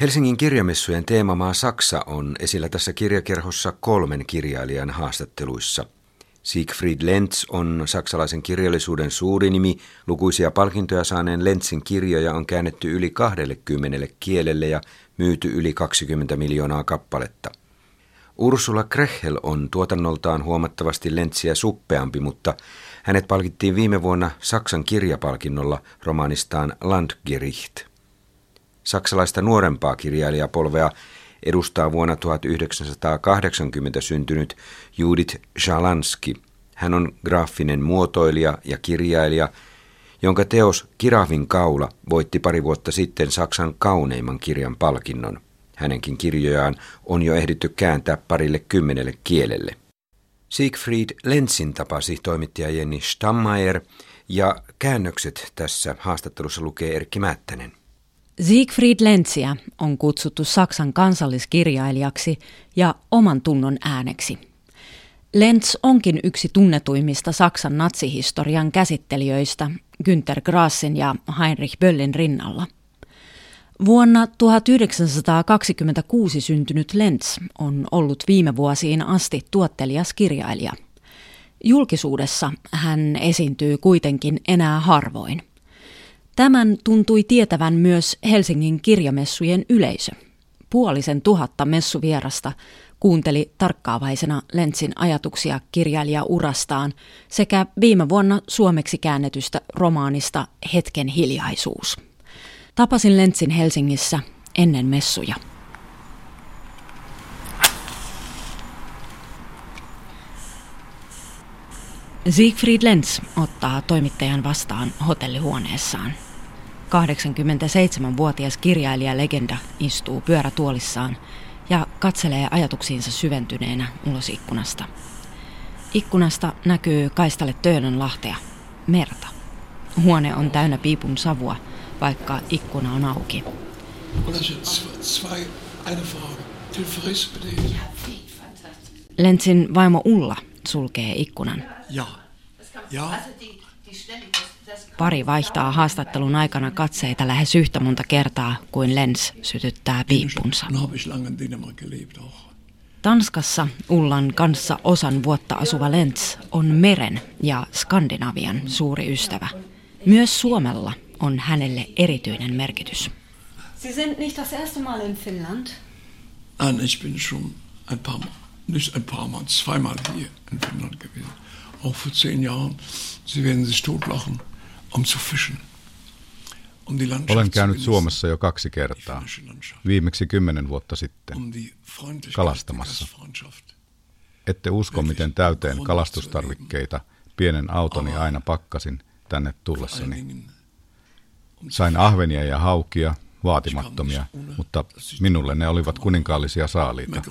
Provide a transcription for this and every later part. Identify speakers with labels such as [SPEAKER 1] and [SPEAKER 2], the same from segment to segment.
[SPEAKER 1] Helsingin kirjamessujen teemamaa Saksa on esillä tässä kirjakerhossa kolmen kirjailijan haastatteluissa. Siegfried Lenz on saksalaisen kirjallisuuden suuri nimi. Lukuisia palkintoja saaneen Lenzin kirjoja on käännetty yli 20 kielelle ja myyty yli 20 miljoonaa kappaletta. Ursula Krechel on tuotannoltaan huomattavasti Lentsiä suppeampi, mutta hänet palkittiin viime vuonna Saksan kirjapalkinnolla romaanistaan Landgericht. Saksalaista nuorempaa kirjailijapolvea edustaa vuonna 1980 syntynyt Judith Shalanski. Hän on graafinen muotoilija ja kirjailija, jonka teos Kirahvin kaula voitti pari vuotta sitten Saksan kauneimman kirjan palkinnon. Hänenkin kirjojaan on jo ehditty kääntää parille kymmenelle kielelle. Siegfried Lenzin tapasi toimittaja Jenny Stammayer ja käännökset tässä haastattelussa lukee Erkki Määttänen.
[SPEAKER 2] Siegfried Lenziä on kutsuttu Saksan kansalliskirjailijaksi ja oman tunnon ääneksi. Lenz onkin yksi tunnetuimmista Saksan natsihistorian käsittelijöistä Günther Grassin ja Heinrich Böllin rinnalla. Vuonna 1926 syntynyt Lenz on ollut viime vuosiin asti tuottelias kirjailija. Julkisuudessa hän esiintyy kuitenkin enää harvoin. Tämän tuntui tietävän myös Helsingin kirjamessujen yleisö. Puolisen tuhatta messuvierasta kuunteli tarkkaavaisena Lentsin ajatuksia kirjailijaurastaan sekä viime vuonna suomeksi käännetystä romaanista Hetken hiljaisuus. Tapasin Lentsin Helsingissä ennen messuja. Siegfried Lenz ottaa toimittajan vastaan hotellihuoneessaan. 87-vuotias kirjailija-legenda istuu pyörätuolissaan ja katselee ajatuksiinsa syventyneenä ulos ikkunasta. Ikkunasta näkyy kaistalle Töölön lahtea, merta. Huone on täynnä piipun savua, vaikka ikkuna on auki. Lentsin vaimo Ulla sulkee ikkunan. Ja. Ja. Pari vaihtaa haastattelun aikana katseita lähes yhtä monta kertaa kuin Lens sytyttää piippunsa. Tanskassa Ullan kanssa osan vuotta asuva Lenz on meren ja Skandinavian suuri ystävä. Myös Suomella on hänelle erityinen merkitys.
[SPEAKER 3] Sie sind nicht das erste Mal in Finnland?
[SPEAKER 4] Nein, ich bin schon ein paar Mal, nicht ein paar Mal, zweimal hier in Finnland gewesen. Auch vor zehn Jahren. Sie werden sich totlachen um zu fischen.
[SPEAKER 5] Um Olen käynyt Suomessa jo kaksi kertaa, viimeksi kymmenen vuotta sitten, um kalastamassa. Ette usko, miten täyteen kalastustarvikkeita pienen autoni aina pakkasin tänne tullessani. Sain ahvenia ja haukia, vaatimattomia, mutta minulle ne olivat kuninkaallisia saaliita.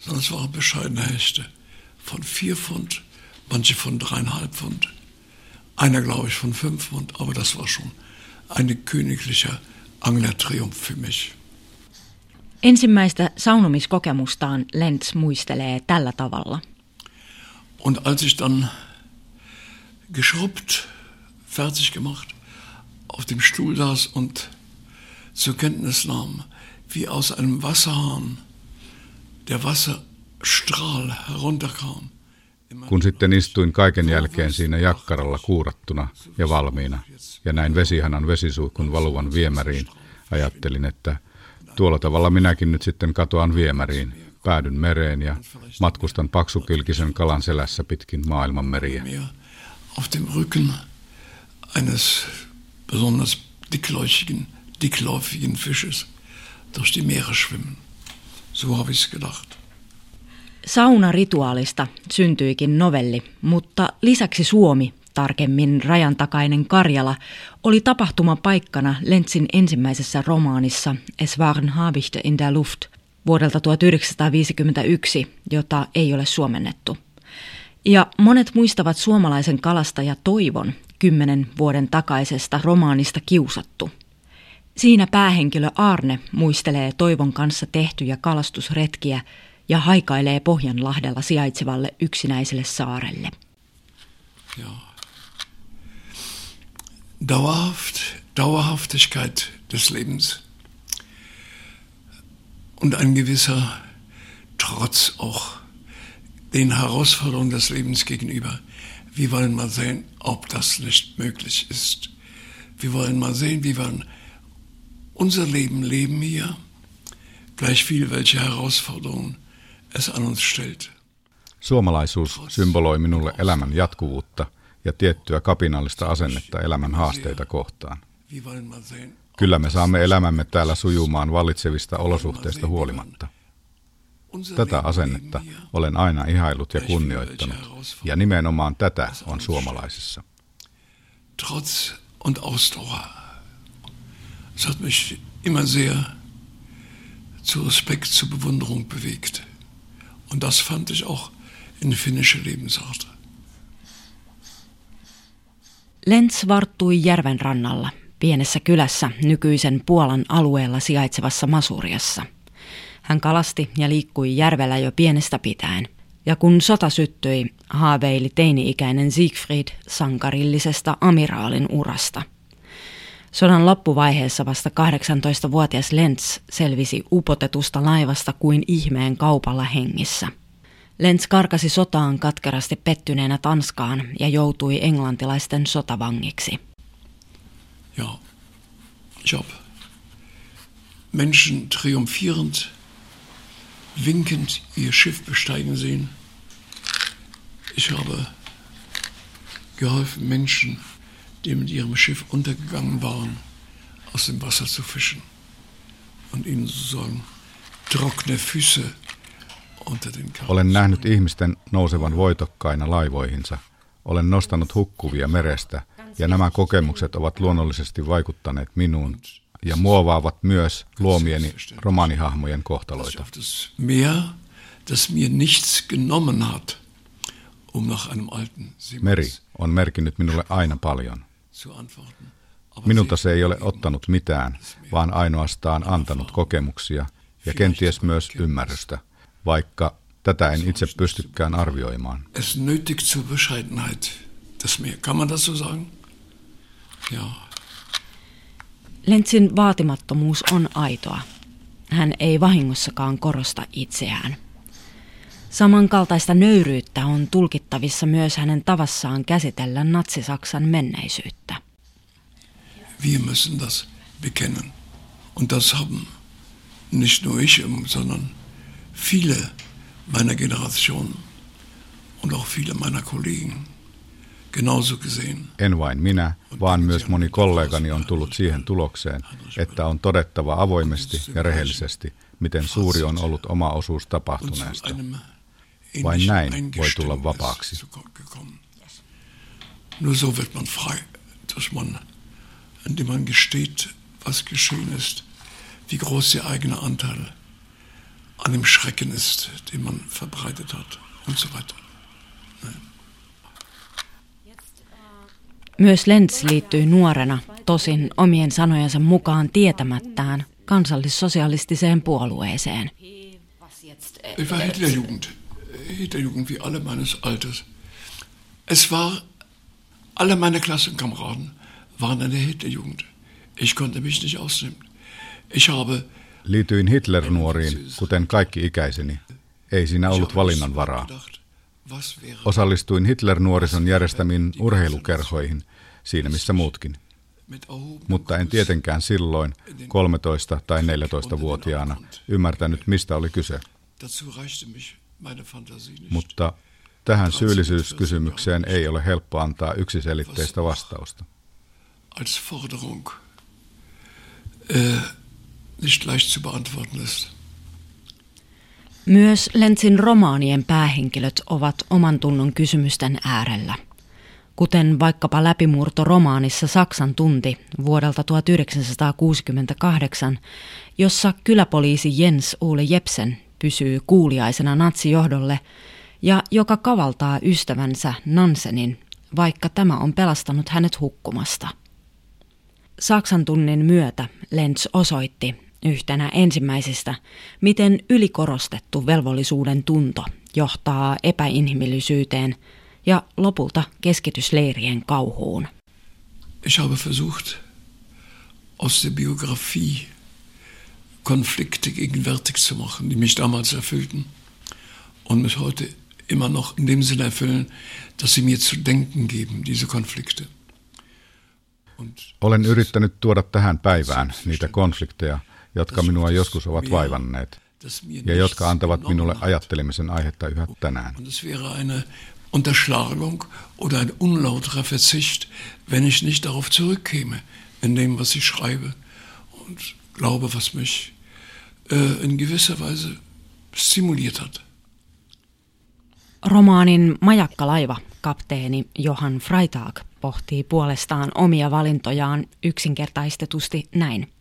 [SPEAKER 5] Sondern es waren bescheidene Hechte von vier Pfund, manche von dreieinhalb Pfund. Einer, glaube ich, von fünf Pfund, aber das war schon ein königlicher Anglertriumph für mich.
[SPEAKER 2] Ensimmäistä saunomiskokemustaan Lenz muistelee tällä tavalla.
[SPEAKER 4] Und als ich dann geschrubbt, fertig gemacht, auf dem Stuhl saß und zur Kenntnis nahm, wie aus einem Wasserhahn der Wasserstrahl herunterkam – Kun sitten istuin kaiken jälkeen siinä jakkaralla kuurattuna ja valmiina, ja näin vesihanan vesisuihkun valuvan viemäriin, ajattelin, että tuolla tavalla minäkin nyt sitten katoan viemäriin, päädyn mereen ja matkustan paksukylkisen kalan selässä pitkin maailman meriä. Auf dem Rücken eines besonders dickläufigen, Fisches durch die Meere schwimmen. So habe ich gedacht.
[SPEAKER 2] Saunarituaalista syntyikin novelli, mutta lisäksi Suomi, tarkemmin rajan takainen Karjala, oli tapahtuma paikkana Lentsin ensimmäisessä romaanissa Es waren Habichte in der Luft vuodelta 1951, jota ei ole suomennettu. Ja monet muistavat suomalaisen kalastaja Toivon kymmenen vuoden takaisesta romaanista Kiusattu. Siinä päähenkilö Arne muistelee Toivon kanssa tehtyjä kalastusretkiä ja haikailee Pohjanlahdella sijaitsevalle yksinäiselle saarelle.
[SPEAKER 4] Ja. Dauerhaft, Dauerhaftigkeit des Lebens. Und ein gewisser Trotz auch den Herausforderungen des Lebens gegenüber. Wir wollen mal sehen, ob das nicht möglich ist. Wir wollen mal sehen, wie wir unser Leben leben hier, gleich viel welche Herausforderungen es an uns stellt.
[SPEAKER 5] Suomalaisuus symboloi minulle elämän jatkuvuutta ja tiettyä kapinallista asennetta elämän haasteita kohtaan. Kyllä me saamme elämämme täällä sujumaan vallitsevista olosuhteista huolimatta. Tätä asennetta olen aina ihailut ja kunnioittanut, ja nimenomaan tätä on suomalaisissa.
[SPEAKER 4] Trotz und Ausdauer. Hat mich immer sehr zu Respekt, zu Bewunderung bewegt. Und das fand ich auch in finnische Lebensart.
[SPEAKER 2] Lenz varttui järven rannalla, pienessä kylässä nykyisen Puolan alueella sijaitsevassa Masuriassa. Hän kalasti ja liikkui järvellä jo pienestä pitäen. Ja kun sota syttyi, haaveili teini-ikäinen Siegfried sankarillisesta amiraalin urasta. Sodan loppuvaiheessa vasta 18-vuotias Lenz selvisi upotetusta laivasta kuin ihmeen kaupalla hengissä – Lenz karkasi sotaan katkerasti pettyneenä Tanskaan ja joutui englantilaisten sotavangiksi.
[SPEAKER 4] Ja, Job. Menschen triumphierend, winkend ihr Schiff besteigen sehen. Ich habe geholfen, Menschen, die mit ihrem Schiff untergegangen waren, aus dem Wasser zu fischen und ihnen sozusagen trockene Füße
[SPEAKER 5] olen nähnyt ihmisten nousevan voitokkaina laivoihinsa. Olen nostanut hukkuvia merestä ja nämä kokemukset ovat luonnollisesti vaikuttaneet minuun ja muovaavat myös luomieni romanihahmojen kohtaloita. Um Meri on merkinnyt minulle aina paljon. Minulta se ei ole ottanut mitään, vaan ainoastaan antanut kokemuksia ja kenties myös ymmärrystä – vaikka tätä en itse pystykään arvioimaan.
[SPEAKER 4] Es nötigt zur Bescheidenheit. Das mehr. Kann man das so sagen? Ja.
[SPEAKER 2] Lentsin vaatimattomuus on aitoa. Hän ei vahingossakaan korosta itseään. Samankaltaista nöyryyttä on tulkittavissa myös hänen tavassaan käsitellä natsisaksan menneisyyttä.
[SPEAKER 4] Wir müssen das bekennen. Und das haben nicht nur ich, sondern viele meiner Generation und auch viele meiner Kollegen genauso gesehen.
[SPEAKER 5] En vain minä, vaan myös moni kollegani on tullut siihen tulokseen, että on todettava avoimesti ja rehellisesti, miten suuri on ollut oma osuus tapahtuneesta. Vain näin voi tulla vapaaksi.
[SPEAKER 4] Nur so wird man frei, dass man, indem man gesteht, was geschehen ist, wie groß der eigene Anteil an dem Schrecken ist, den man verbreitet hat und so weiter.
[SPEAKER 2] Myös Lenz liittyi nuorena, tosin omien sanojensa mukaan tietämättään, kansallissosialistiseen puolueeseen.
[SPEAKER 4] Ich war Hitlerjugend. Hitlerjugend wie alle meines Alters. Es war, alle meine Klassenkameraden waren in der Hitlerjugend. Ich konnte mich nicht ausnehmen. Ich habe
[SPEAKER 5] Liityin Hitler-nuoriin, kuten kaikki ikäiseni. Ei siinä ollut valinnan varaa. Osallistuin Hitler-nuorison järjestämiin urheilukerhoihin, siinä missä muutkin. Mutta en tietenkään silloin, 13- tai 14-vuotiaana, ymmärtänyt, mistä oli kyse. Mutta tähän syyllisyyskysymykseen ei ole helppo antaa yksiselitteistä vastausta. Als Forderung,
[SPEAKER 4] äh, nicht leicht zu beantworten ist.
[SPEAKER 2] Myös Lentsin romaanien päähenkilöt ovat oman tunnon kysymysten äärellä. Kuten vaikkapa läpimurto romaanissa Saksan tunti vuodelta 1968, jossa kyläpoliisi Jens Ole Jepsen pysyy kuuliaisena natsijohdolle ja joka kavaltaa ystävänsä Nansenin, vaikka tämä on pelastanut hänet hukkumasta. Saksan tunnin myötä Lenz osoitti, yhtenä ensimmäisistä, miten ylikorostettu velvollisuuden tunto johtaa epäinhimillisyyteen ja lopulta keskitysleirien kauhuun.
[SPEAKER 4] Ich habe versucht, aus der Biografie Konflikte gegenwärtig zu machen, die mich damals erfüllten und mich heute immer noch in dem Sinne erfüllen, dass sie mir zu denken geben, diese Konflikte.
[SPEAKER 5] Olen yrittänyt tuoda tähän päivään niitä konflikteja, jotka minua joskus ovat vaivanneet ja jotka antavat minulle ajattelemisen aihetta yhä tänään.
[SPEAKER 4] Unterschlagung oder ein unlauterer Verzicht, wenn ich nicht darauf zurückkäme, in dem, was ich schreibe und glaube, was mich äh, in gewisser Weise stimuliert hat.
[SPEAKER 2] Romaanin Majakkalaiva kapteeni Johan Freitag pohtii puolestaan omia valintojaan yksinkertaistetusti näin.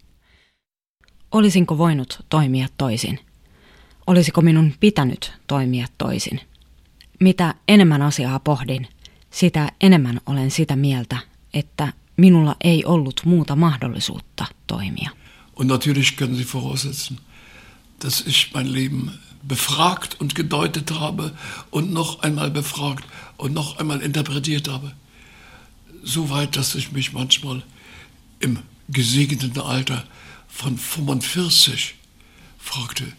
[SPEAKER 2] Olisinko voinut toimia toisin? Olisiko minun pitänyt toimia toisin? Mitä enemmän asiaa pohdin, sitä enemmän olen sitä mieltä, että minulla ei ollut muuta mahdollisuutta toimia.
[SPEAKER 4] Und natürlich können Sie voraussetzen, dass ich mein Leben befragt und gedeutet habe und noch einmal befragt und noch einmal interpretiert habe. So weit, dass ich mich manchmal im gesegneten Alter von 45 fragte,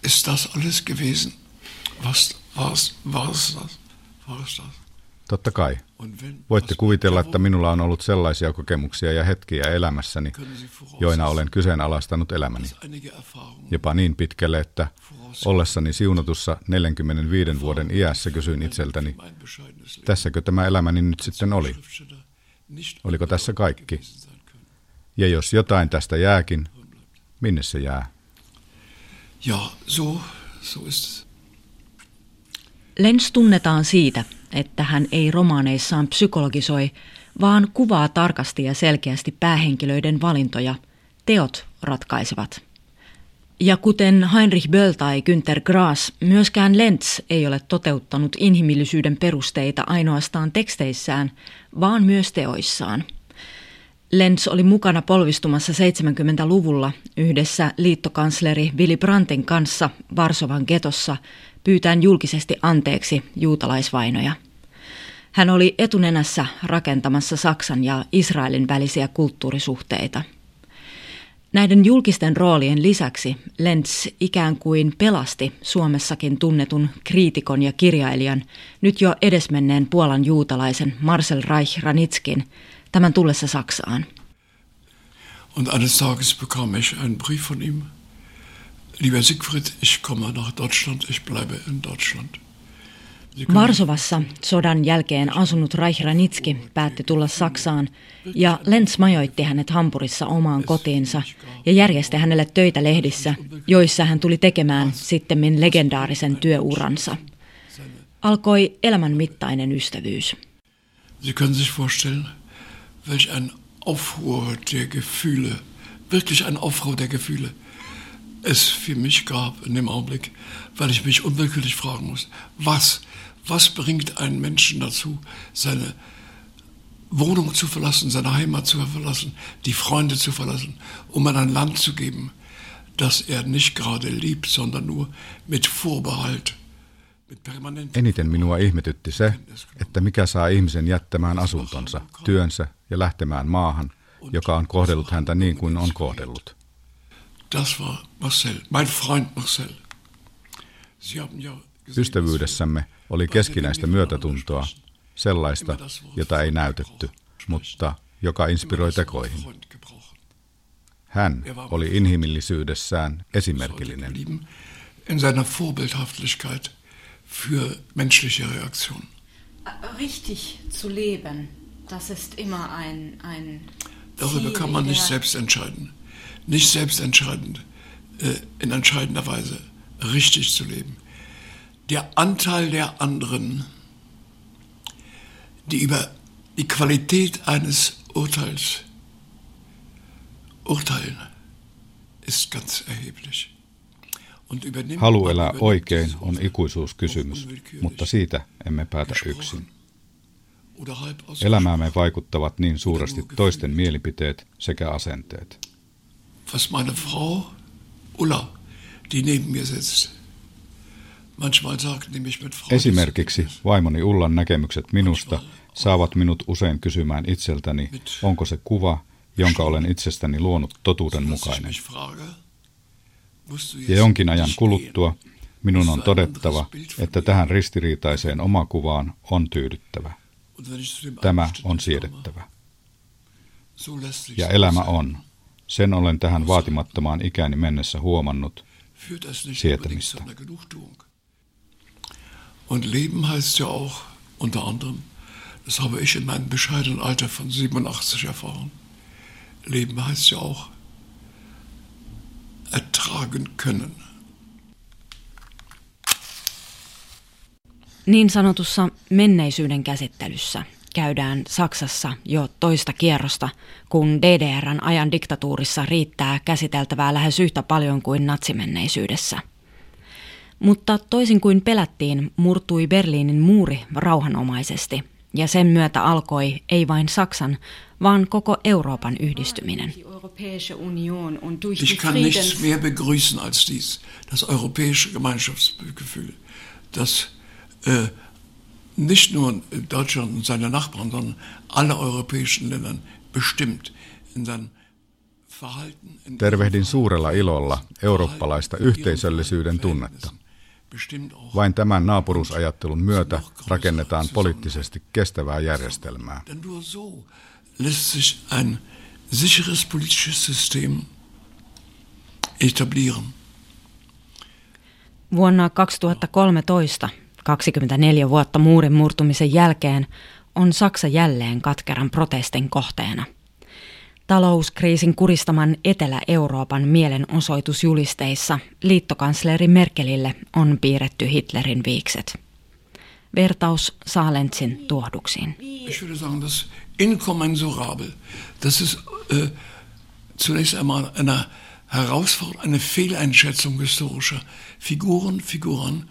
[SPEAKER 4] ist das alles gewesen? Was war's, war's das? War's das?
[SPEAKER 5] Totta kai. Voitte kuvitella, että minulla on ollut sellaisia kokemuksia ja hetkiä elämässäni, joina olen kyseenalaistanut elämäni. Jopa niin pitkälle, että ollessani siunatussa 45 vuoden iässä kysyin itseltäni, tässäkö tämä elämäni nyt sitten oli? Oliko tässä kaikki? Ja jos jotain tästä jääkin, minne se jää?
[SPEAKER 4] Ja, so, so ist
[SPEAKER 2] Lenz tunnetaan siitä, että hän ei romaaneissaan psykologisoi, vaan kuvaa tarkasti ja selkeästi päähenkilöiden valintoja. Teot ratkaisevat. Ja kuten Heinrich Böll tai Günther Grass, myöskään Lenz ei ole toteuttanut inhimillisyyden perusteita ainoastaan teksteissään, vaan myös teoissaan. Lenz oli mukana polvistumassa 70-luvulla yhdessä liittokansleri Willy Brandtin kanssa Varsovan getossa pyytäen julkisesti anteeksi juutalaisvainoja. Hän oli etunenässä rakentamassa Saksan ja Israelin välisiä kulttuurisuhteita. Näiden julkisten roolien lisäksi Lenz ikään kuin pelasti Suomessakin tunnetun kriitikon ja kirjailijan, nyt jo edesmenneen Puolan juutalaisen Marcel Reich Ranitskin, tämän tullessa Saksaan.
[SPEAKER 4] Und eines Tages bekam ich einen Brief von ihm. Lieber Siegfried, ich komme nach Deutschland, ich bleibe in Deutschland.
[SPEAKER 2] Varsovassa sodan jälkeen asunut Reich Ranitski päätti tulla Saksaan ja Lenz majoitti hänet Hampurissa omaan kotiinsa ja järjesti hänelle töitä lehdissä, joissa hän tuli tekemään sittemmin legendaarisen työuransa. Alkoi elämän mittainen ystävyys.
[SPEAKER 4] Sie können sich vorstellen, welch ein Aufruhr der Gefühle, wirklich ein Aufruhr der Gefühle es für mich gab in dem Augenblick, weil ich mich unwillkürlich fragen muss, was, was bringt einen Menschen dazu, seine Wohnung zu verlassen, seine Heimat zu verlassen, die Freunde zu verlassen, um an ein Land zu geben, das er nicht gerade liebt, sondern nur mit Vorbehalt.
[SPEAKER 5] Eniten minua ihmetytti se, että mikä saa ihmisen jättämään asuntonsa, työnsä ja lähtemään maahan, joka on kohdellut häntä niin kuin on kohdellut.
[SPEAKER 4] Das war Marcel, mein Freund Marcel.
[SPEAKER 5] Ystävyydessämme oli keskinäistä myötätuntoa, sellaista, jota ei näytetty, mutta joka inspiroi tekoihin. Hän oli inhimillisyydessään esimerkillinen.
[SPEAKER 4] In seiner Vorbildhaftlichkeit für menschliche Reaktion.
[SPEAKER 3] Richtig zu leben, das ist immer ein, ein
[SPEAKER 4] Darüber kann man nicht selbst entscheiden. Nicht selbstentscheidend, äh, in entscheidender Weise richtig zu leben. Der Anteil der anderen, die über die Qualität eines Urteils urteilen, ist ganz erheblich.
[SPEAKER 5] Halu elää oikein on ikuisuuskysymys, mutta siitä emme päätä yksin. Elämäämme vaikuttavat niin suuresti toisten mielipiteet sekä asenteet
[SPEAKER 4] was meine Frau Ulla, die neben mir sitzt, manchmal sagt, nämlich mit Frau
[SPEAKER 5] Esimerkiksi vaimoni Ullan näkemykset minusta saavat minut usein kysymään itseltäni, onko se kuva, jonka olen itsestäni luonut totuuden mukainen. Ja jonkin ajan kuluttua minun on todettava, että tähän ristiriitaiseen omakuvaan on tyydyttävä. Tämä on siedettävä. Ja elämä on. Sen olen tähän vaatimattomaan ikäni mennessä huomannut sietämistä.
[SPEAKER 4] Und Leben heißt ja auch unter anderem, das habe ich in meinem bescheidenen Alter von 87 erfahren. Leben heißt ja auch ertragen können.
[SPEAKER 2] Niin sanotussa menneisyyden käsittelyssä käydään Saksassa jo toista kierrosta, kun DDRn ajan diktatuurissa riittää käsiteltävää lähes yhtä paljon kuin natsimenneisyydessä. Mutta toisin kuin pelättiin, murtui Berliinin muuri rauhanomaisesti, ja sen myötä alkoi ei vain Saksan, vaan koko Euroopan yhdistyminen.
[SPEAKER 4] Ich kann nichts mehr begrüßen als dies, das europäische Gemeinschaftsgefühl, das äh, nicht nur Deutschland und seine Nachbarn, sondern alle europäischen Ländern bestimmt in seinem
[SPEAKER 5] Tervehdin suurella ilolla eurooppalaista yhteisöllisyyden tunnetta. Vain tämän naapuruusajattelun myötä rakennetaan poliittisesti kestävää järjestelmää.
[SPEAKER 2] Vuonna 2013 24 vuotta muurin murtumisen jälkeen on Saksa jälleen katkeran protestin kohteena. Talouskriisin kuristaman Etelä-Euroopan mielenosoitusjulisteissa liittokansleri Merkelille on piirretty Hitlerin viikset. Vertaus Saalentsin tuohduksiin.
[SPEAKER 4] Inkommensurabel. Das ist äh, zunächst einmal eine Herausforderung, eine Fehleinschätzung historischer Figuren, Figuren,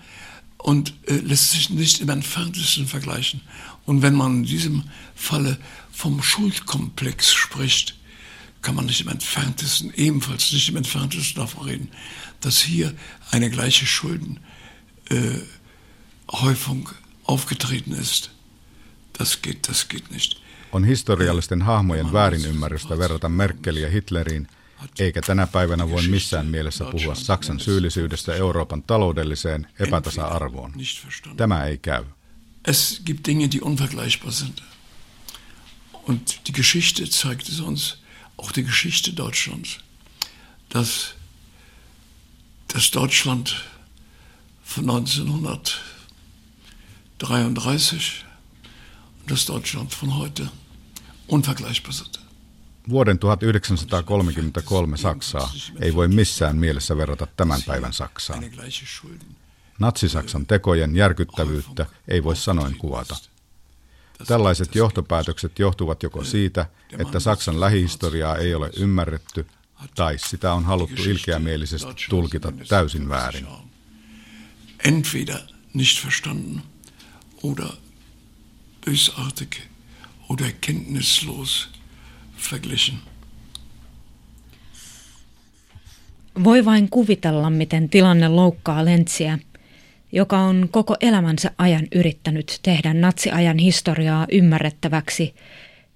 [SPEAKER 4] und äh, lässt sich nicht im entferntesten vergleichen. Und wenn man in diesem Falle vom Schuldkomplex spricht, kann man nicht im entferntesten, ebenfalls nicht im entferntesten davon reden, dass hier eine gleiche Schuldenhäufung äh, aufgetreten ist. Das geht, das geht nicht.
[SPEAKER 5] On historiallisten hahmojen väärinymmärrystä verrata Merkeliä Hitleriin – eikä tänä päivänä voi missään mielessä puhua Saksan syyllisyydestä Euroopan taloudelliseen epätasa-arvoon. Tämä ei käy.
[SPEAKER 4] Es gibt Dinge, die unvergleichbar sind. Und die Geschichte zeigt es uns, auch die Geschichte Deutschlands, dass das Deutschland von 1933 und das Deutschland von heute unvergleichbar sind.
[SPEAKER 5] Vuoden 1933 Saksaa ei voi missään mielessä verrata tämän päivän Saksaan. Natsi-Saksan tekojen järkyttävyyttä ei voi sanoin kuvata. Tällaiset johtopäätökset johtuvat joko siitä, että Saksan lähihistoriaa ei ole ymmärretty, tai sitä on haluttu ilkeämielisesti tulkita täysin väärin.
[SPEAKER 4] Entweder nicht verstanden oder bösartig oder kenntnislos verglichen.
[SPEAKER 2] Voi vain kuvitella, miten tilanne loukkaa Lentsiä, joka on koko elämänsä ajan yrittänyt tehdä natsiajan historiaa ymmärrettäväksi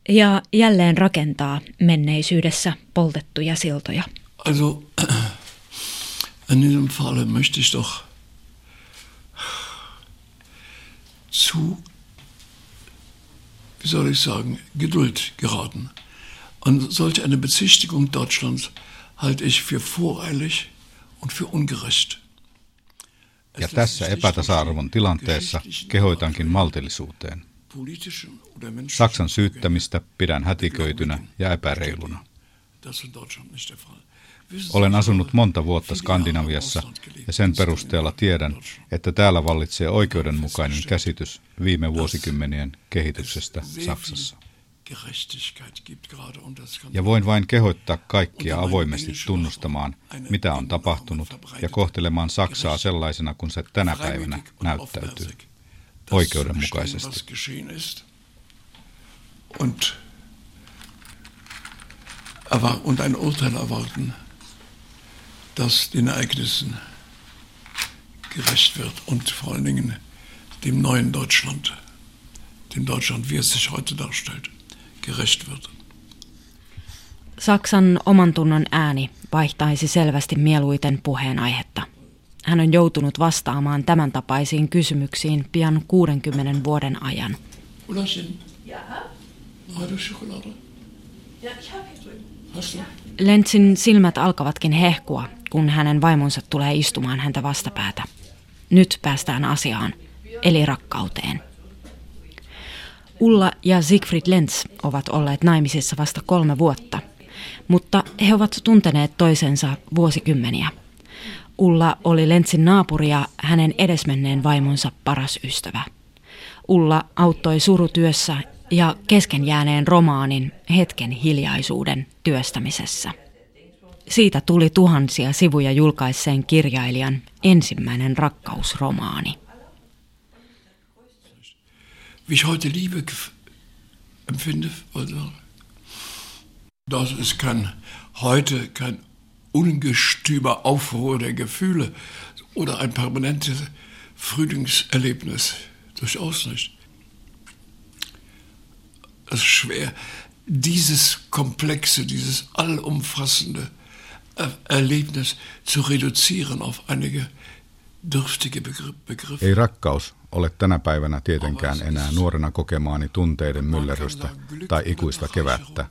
[SPEAKER 2] ja jälleen rakentaa menneisyydessä poltettuja siltoja.
[SPEAKER 4] Also, in diesem Falle möchte ich doch zu, wie soll ich sagen, Geduld geraten. Und solch eine Bezichtigung Deutschlands halte ich für voreilig und für ungerecht.
[SPEAKER 5] Ja tässä epätasa-arvon tilanteessa kehoitankin maltillisuuteen. Saksan syyttämistä pidän hätiköitynä ja epäreiluna. Olen asunut monta vuotta Skandinaviassa ja sen perusteella tiedän, että täällä vallitsee oikeudenmukainen käsitys viime vuosikymmenien kehityksestä Saksassa. Ja voin vain kehottaa kaikkia avoimesti tunnustamaan, mitä on tapahtunut, ja kohtelemaan Saksaa sellaisena kuin se tänä päivänä näyttäytyy, oikeudenmukaisesti.
[SPEAKER 4] und ein Urteil erwarten, das den Ereignissen gerecht wird und vor allen Dingen dem neuen Deutschland, dem Deutschland, wie es sich heute darstellt gerecht wird.
[SPEAKER 2] Saksan oman tunnon ääni vaihtaisi selvästi mieluiten puheenaihetta. Hän on joutunut vastaamaan tämän tapaisiin kysymyksiin pian 60 vuoden ajan. Lentsin silmät alkavatkin hehkua, kun hänen vaimonsa tulee istumaan häntä vastapäätä. Nyt päästään asiaan, eli rakkauteen. Ulla ja Siegfried Lenz ovat olleet naimisissa vasta kolme vuotta, mutta he ovat tunteneet toisensa vuosikymmeniä. Ulla oli Lentsin naapuri ja hänen edesmenneen vaimonsa paras ystävä. Ulla auttoi surutyössä ja kesken jääneen romaanin Hetken hiljaisuuden työstämisessä. Siitä tuli tuhansia sivuja julkaisseen kirjailijan ensimmäinen rakkausromaani.
[SPEAKER 4] Wie ich heute Liebe empfinde, das ist kein, heute kein ungestümer Aufruhr der Gefühle oder ein permanentes Frühlingserlebnis. Durchaus nicht. Es ist schwer, dieses komplexe, dieses allumfassende Erlebnis zu reduzieren auf einige dürftige Begriffe.
[SPEAKER 5] Ei rakkaus ole tänä päivänä tietenkään enää nuorena kokemaani tunteiden myllerrystä tai ikuista kevättä.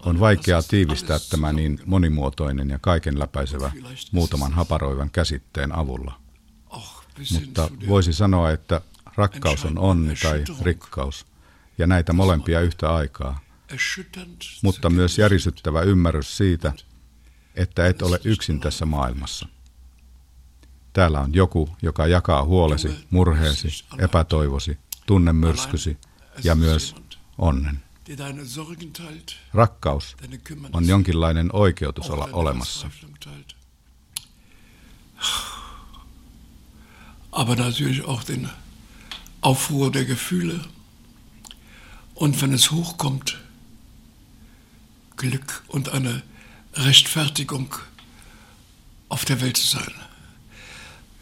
[SPEAKER 5] On vaikeaa tiivistää tämä niin monimuotoinen ja kaiken läpäisevä muutaman haparoivan käsitteen avulla. Mutta voisi sanoa, että rakkaus on onni tai rikkaus, ja näitä molempia yhtä aikaa. Mutta myös järisyttävä ymmärrys siitä, että et ole yksin tässä maailmassa. Täällä on joku, joka jakaa huolesi, murheesi, epätoivosi, tunnemyrskysi ja myös onnen. Rakkaus on jonkinlainen oikeutus olla olemassa.
[SPEAKER 4] Aber natürlich auch den Aufruhr der Gefühle. Und wenn es hochkommt, Glück und eine Rechtfertigung auf der Welt zu sein.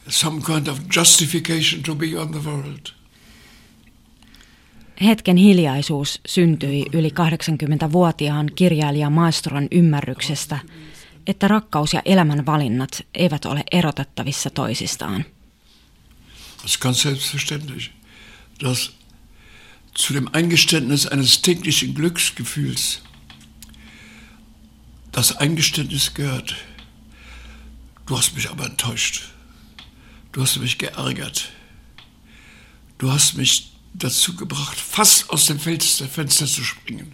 [SPEAKER 4] Some kind of justification to be on the world.
[SPEAKER 2] Hetken hiljaisuus syntyi yli 80-vuotiaan kirjailija Maestron ymmärryksestä, että rakkaus ja elämän valinnat eivät ole erotettavissa toisistaan.
[SPEAKER 4] Das ist ganz selbstverständlich, dass zu dem Eingeständnis eines täglichen Glücksgefühls das Eingeständnis gehört, du hast mich aber enttäuscht, du hast mich geärgert, du hast mich dazu gebracht, fast aus dem Fenster zu springen.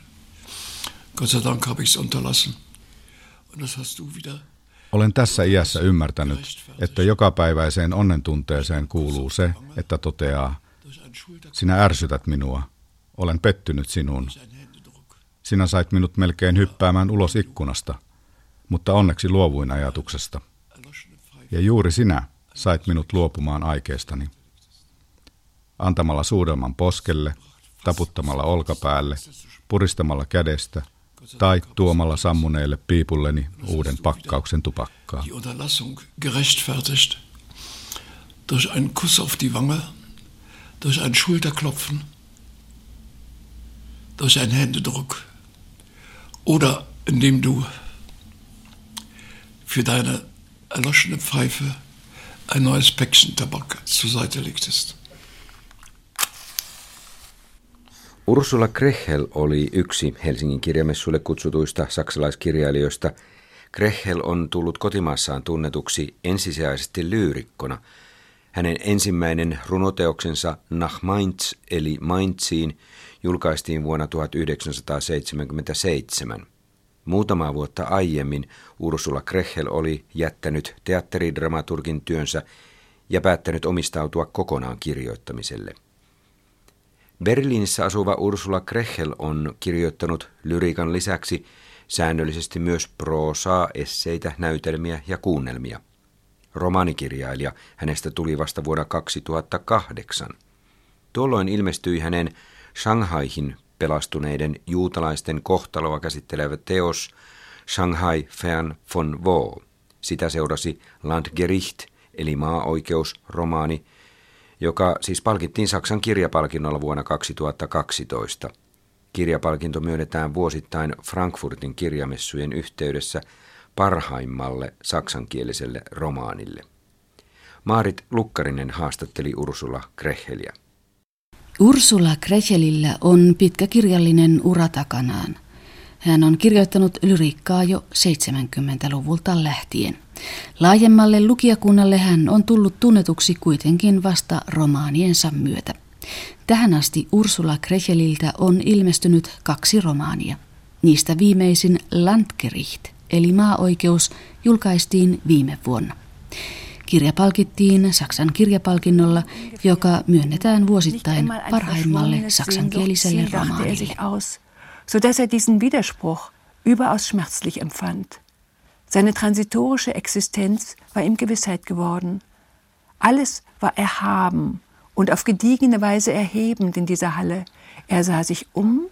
[SPEAKER 4] Gott sei Dank habe ich es unterlassen. Und das hast du wieder
[SPEAKER 5] Olen tässä iässä ymmärtänyt, että jokapäiväiseen onnentunteeseen kuuluu se, että toteaa, sinä ärsytät minua, olen pettynyt sinuun. Sinä sait minut melkein hyppäämään ulos ikkunasta, mutta onneksi luovuin ajatuksesta. Ja juuri sinä sait minut luopumaan aikeestani antamalla suudelman poskelle, taputtamalla olkapäälle, puristamalla kädestä tai tuomalla sammuneelle piipulleni uuden pakkauksen tupakkaa.
[SPEAKER 4] Durch einen Kuss auf die Wange, durch ein Schulterklopfen, durch einen Händedruck oder indem du für deine erloschene Pfeife ein neues Päckchen Tabak zur Seite legtest.
[SPEAKER 1] Ursula Krechel oli yksi Helsingin kirjamessuille kutsutuista saksalaiskirjailijoista. Krechel on tullut kotimaassaan tunnetuksi ensisijaisesti lyyrikkona. Hänen ensimmäinen runoteoksensa Nach Mainz eli Mainziin julkaistiin vuonna 1977. Muutamaa vuotta aiemmin Ursula Krechel oli jättänyt teatteridramaturgin työnsä ja päättänyt omistautua kokonaan kirjoittamiselle. Berliinissä asuva Ursula Krechel on kirjoittanut lyriikan lisäksi säännöllisesti myös proosaa, esseitä, näytelmiä ja kuunnelmia. Romaanikirjailija hänestä tuli vasta vuonna 2008. Tuolloin ilmestyi hänen Shanghaihin pelastuneiden juutalaisten kohtaloa käsittelevä teos Shanghai Fern von Wo. Sitä seurasi Landgericht eli maa-oikeus-romaani, joka siis palkittiin Saksan kirjapalkinnolla vuonna 2012. Kirjapalkinto myönnetään vuosittain Frankfurtin kirjamessujen yhteydessä parhaimmalle saksankieliselle romaanille. Maarit Lukkarinen haastatteli Ursula Krecheliä.
[SPEAKER 6] Ursula Krechelillä on pitkä kirjallinen ura takanaan. Hän on kirjoittanut lyriikkaa jo 70-luvulta lähtien. Laajemmalle lukijakunnalle hän on tullut tunnetuksi kuitenkin vasta romaaniensa myötä. Tähän asti Ursula Krecheliltä on ilmestynyt kaksi romaania. Niistä viimeisin Landgericht, eli maaoikeus, julkaistiin viime vuonna. Kirja palkittiin Saksan kirjapalkinnolla, joka myönnetään vuosittain parhaimmalle saksankieliselle romaanille.
[SPEAKER 7] sodass er diesen Widerspruch überaus schmerzlich empfand. Seine transitorische Existenz war ihm Gewissheit geworden. Alles war erhaben und auf gediegene Weise erhebend in dieser Halle. Er sah sich um,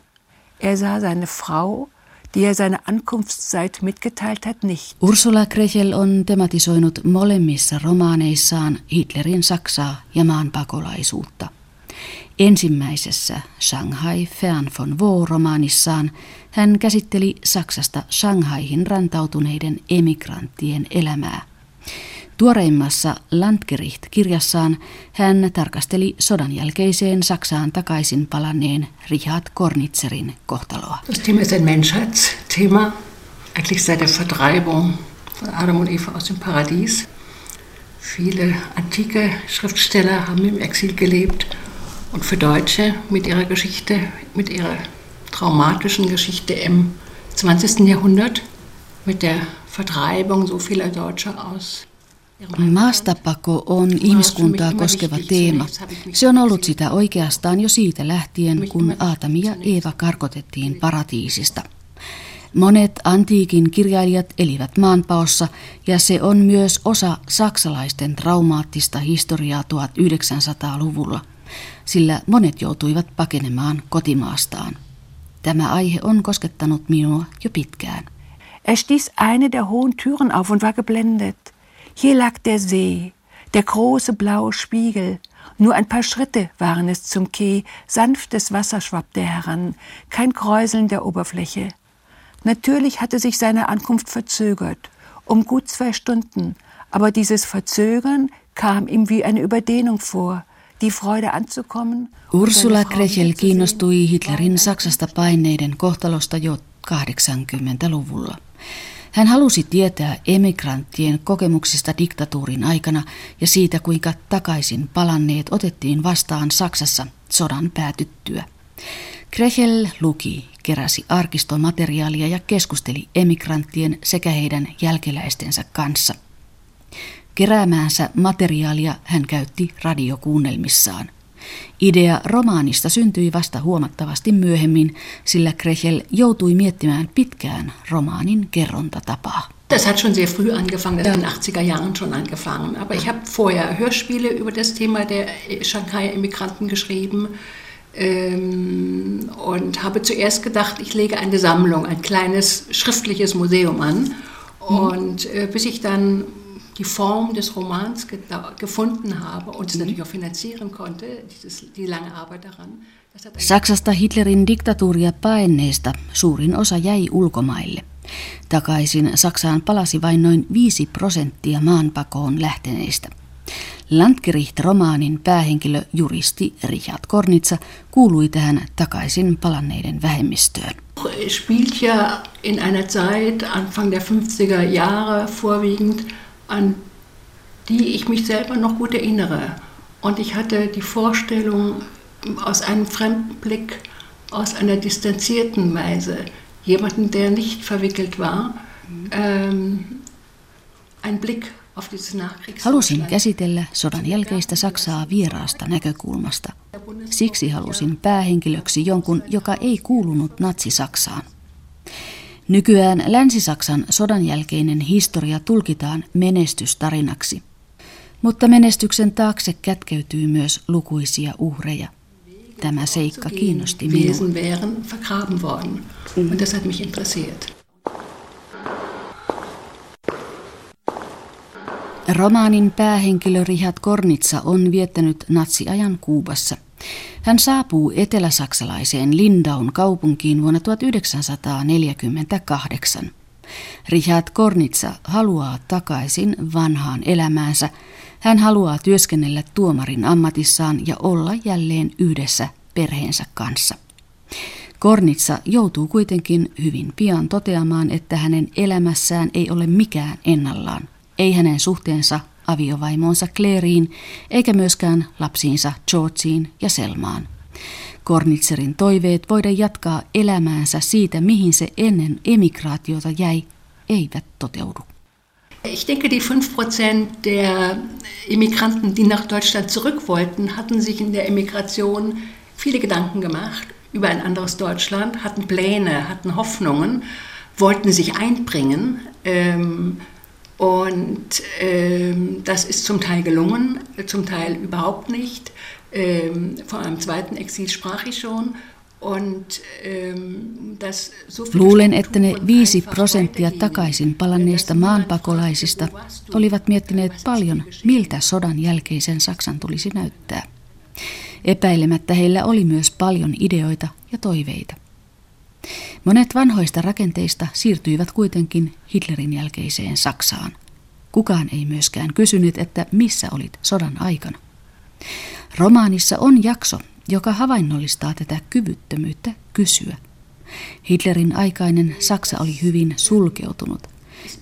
[SPEAKER 7] er sah seine Frau, die er seine Ankunftszeit mitgeteilt hat, nicht.
[SPEAKER 6] Ursula Krechel on tematisoinut molemmissa romaaneissaan Hitlerin Saksaa ja maanpakolaisuutta. Ensimmäisessä Shanghai Fern von Wo-romaanissaan hän käsitteli Saksasta Shanghaihin rantautuneiden emigranttien elämää. Tuoreimmassa Landgericht-kirjassaan hän tarkasteli sodan jälkeiseen Saksaan takaisin palanneen Richard Kornitzerin kohtaloa.
[SPEAKER 8] Das Thema ist ein Menschheitsthema, eigentlich seit der Vertreibung von Adam und Eva aus dem Paradies. Viele antike Schriftsteller haben im Exil gelebt und für Deutsche mit ihrer Geschichte, mit ihrer traumatischen Geschichte im 20. Jahrhundert, mit der Vertreibung so vieler Deutscher aus
[SPEAKER 6] Maastapako on ihmiskuntaa koskeva teema. Se on ollut sitä oikeastaan jo siitä lähtien, kun Aatami ja Eeva karkotettiin paratiisista. Monet antiikin kirjailijat elivät maanpaossa ja se on myös osa saksalaisten traumaattista historiaa 1900-luvulla, sillä monet joutuivat pakenemaan kotimaastaan. Tämä aihe on koskettanut minua jo pitkään.
[SPEAKER 7] Er stieß eine der hohen Türen auf und war geblendet. Hier lag der See, der große blaue Spiegel. Nur ein paar Schritte waren es zum Quai, sanftes Wasser schwappte heran, kein Kräuseln der Oberfläche. Natürlich hatte sich seine Ankunft verzögert, um gut zwei Stunden, aber dieses Verzögern kam ihm wie eine Überdehnung vor, die Freude anzukommen.
[SPEAKER 6] Ursula Krechel kiinnostui Hitlerin Saksasta paineiden kohtalosta jo 80-luvulla. Hän halusi tietää emigranttien kokemuksista diktatuurin aikana ja siitä, kuinka takaisin palanneet otettiin vastaan Saksassa sodan päätyttyä. Krechel luki, keräsi arkistomateriaalia ja keskusteli emigranttien sekä heidän jälkeläistensä kanssa. Keräämäänsä materiaalia hän käytti radiokuunnelmissaan – Idea romaanista syntyi vasta huomattavasti myöhemmin, sillä Krechel joutui miettimään pitkään romaanin kerrontatapaa.
[SPEAKER 8] Das hat schon sehr früh angefangen, das hat in den 80er Jahren schon angefangen. Aber ich habe vorher Hörspiele über das Thema der Shanghai-Immigranten geschrieben ähm, und habe zuerst gedacht, ich lege eine Sammlung, ein kleines schriftliches Museum an. Mhm. Und äh, bis ich dann die Form des Romans gefunden habe und es mhm. natürlich auch finanzieren konnte, dieses, die lange Arbeit daran.
[SPEAKER 6] Saksasta Hitlerin diktatuuria paenneista suurin osa jäi ulkomaille. Takaisin Saksaan palasi vain noin 5 prosenttia maanpakoon lähteneistä. Landgericht-romaanin päähenkilö juristi Richard Kornitsa kuului tähän takaisin palanneiden vähemmistöön.
[SPEAKER 8] Spielt ja in einer Zeit, Anfang der 50er Jahre vorwiegend, an die ich mich selber noch gut erinnere. Und ich hatte die Vorstellung aus einem fremden Blick, aus einer distanzierten Weise, jemanden, der nicht verwickelt war, ähm, ein Blick auf dieses
[SPEAKER 6] Halusin käsitellä sodan jälkeistä Saksaa vieraasta näkökulmasta. Siksi halusin päähenkilöksi jonkun, joka ei kuulunut natsi-Saksaan. Nykyään Länsi-Saksan sodan jälkeinen historia tulkitaan menestystarinaksi. Mutta menestyksen taakse kätkeytyy myös lukuisia uhreja. Tämä seikka kiinnosti minua. Romaanin päähenkilö Richard Kornitsa on viettänyt natsiajan Kuubassa – Hän saapuu eteläsaksalaiseen Lindaun kaupunkiin vuonna 1948. Richard Kornitsa haluaa takaisin vanhaan elämäänsä. Hän haluaa työskennellä tuomarin ammatissaan ja olla jälleen yhdessä perheensä kanssa. Kornitsa joutuu kuitenkin hyvin pian toteamaan, että hänen elämässään ei ole mikään ennallaan. Ei hänen suhteensa aviovaimonsa Clairiin, eikä myöskään lapsiinsa Georgeen ja Selmaan. Kornitserin toiveet voida jatkaa elämäänsä siitä, mihin se ennen emigraatiota jäi, eivät toteudu.
[SPEAKER 8] Ich denke, die 5% der Immigranten, die nach Deutschland zurück wollten, hatten sich in der Emigration viele Gedanken gemacht über ein anderes Deutschland, hatten Pläne, hatten Hoffnungen, wollten sich einbringen. Ähm, und ähm, das ist zum Teil gelungen, zum Teil überhaupt nicht. Ähm, von einem zweiten Exil sprach ich schon. Ähm,
[SPEAKER 6] Luulen, että ne viisi prosenttia takaisin palanneista maanpakolaisista olivat miettineet paljon, miltä sodan jälkeisen Saksan tulisi näyttää. Epäilemättä heillä oli myös paljon ideoita ja toiveita. Monet vanhoista rakenteista siirtyivät kuitenkin Hitlerin jälkeiseen Saksaan. Kukaan ei myöskään kysynyt, että missä olit sodan aikana. Romaanissa on jakso, joka havainnollistaa tätä kyvyttömyyttä kysyä. Hitlerin aikainen Saksa oli hyvin sulkeutunut.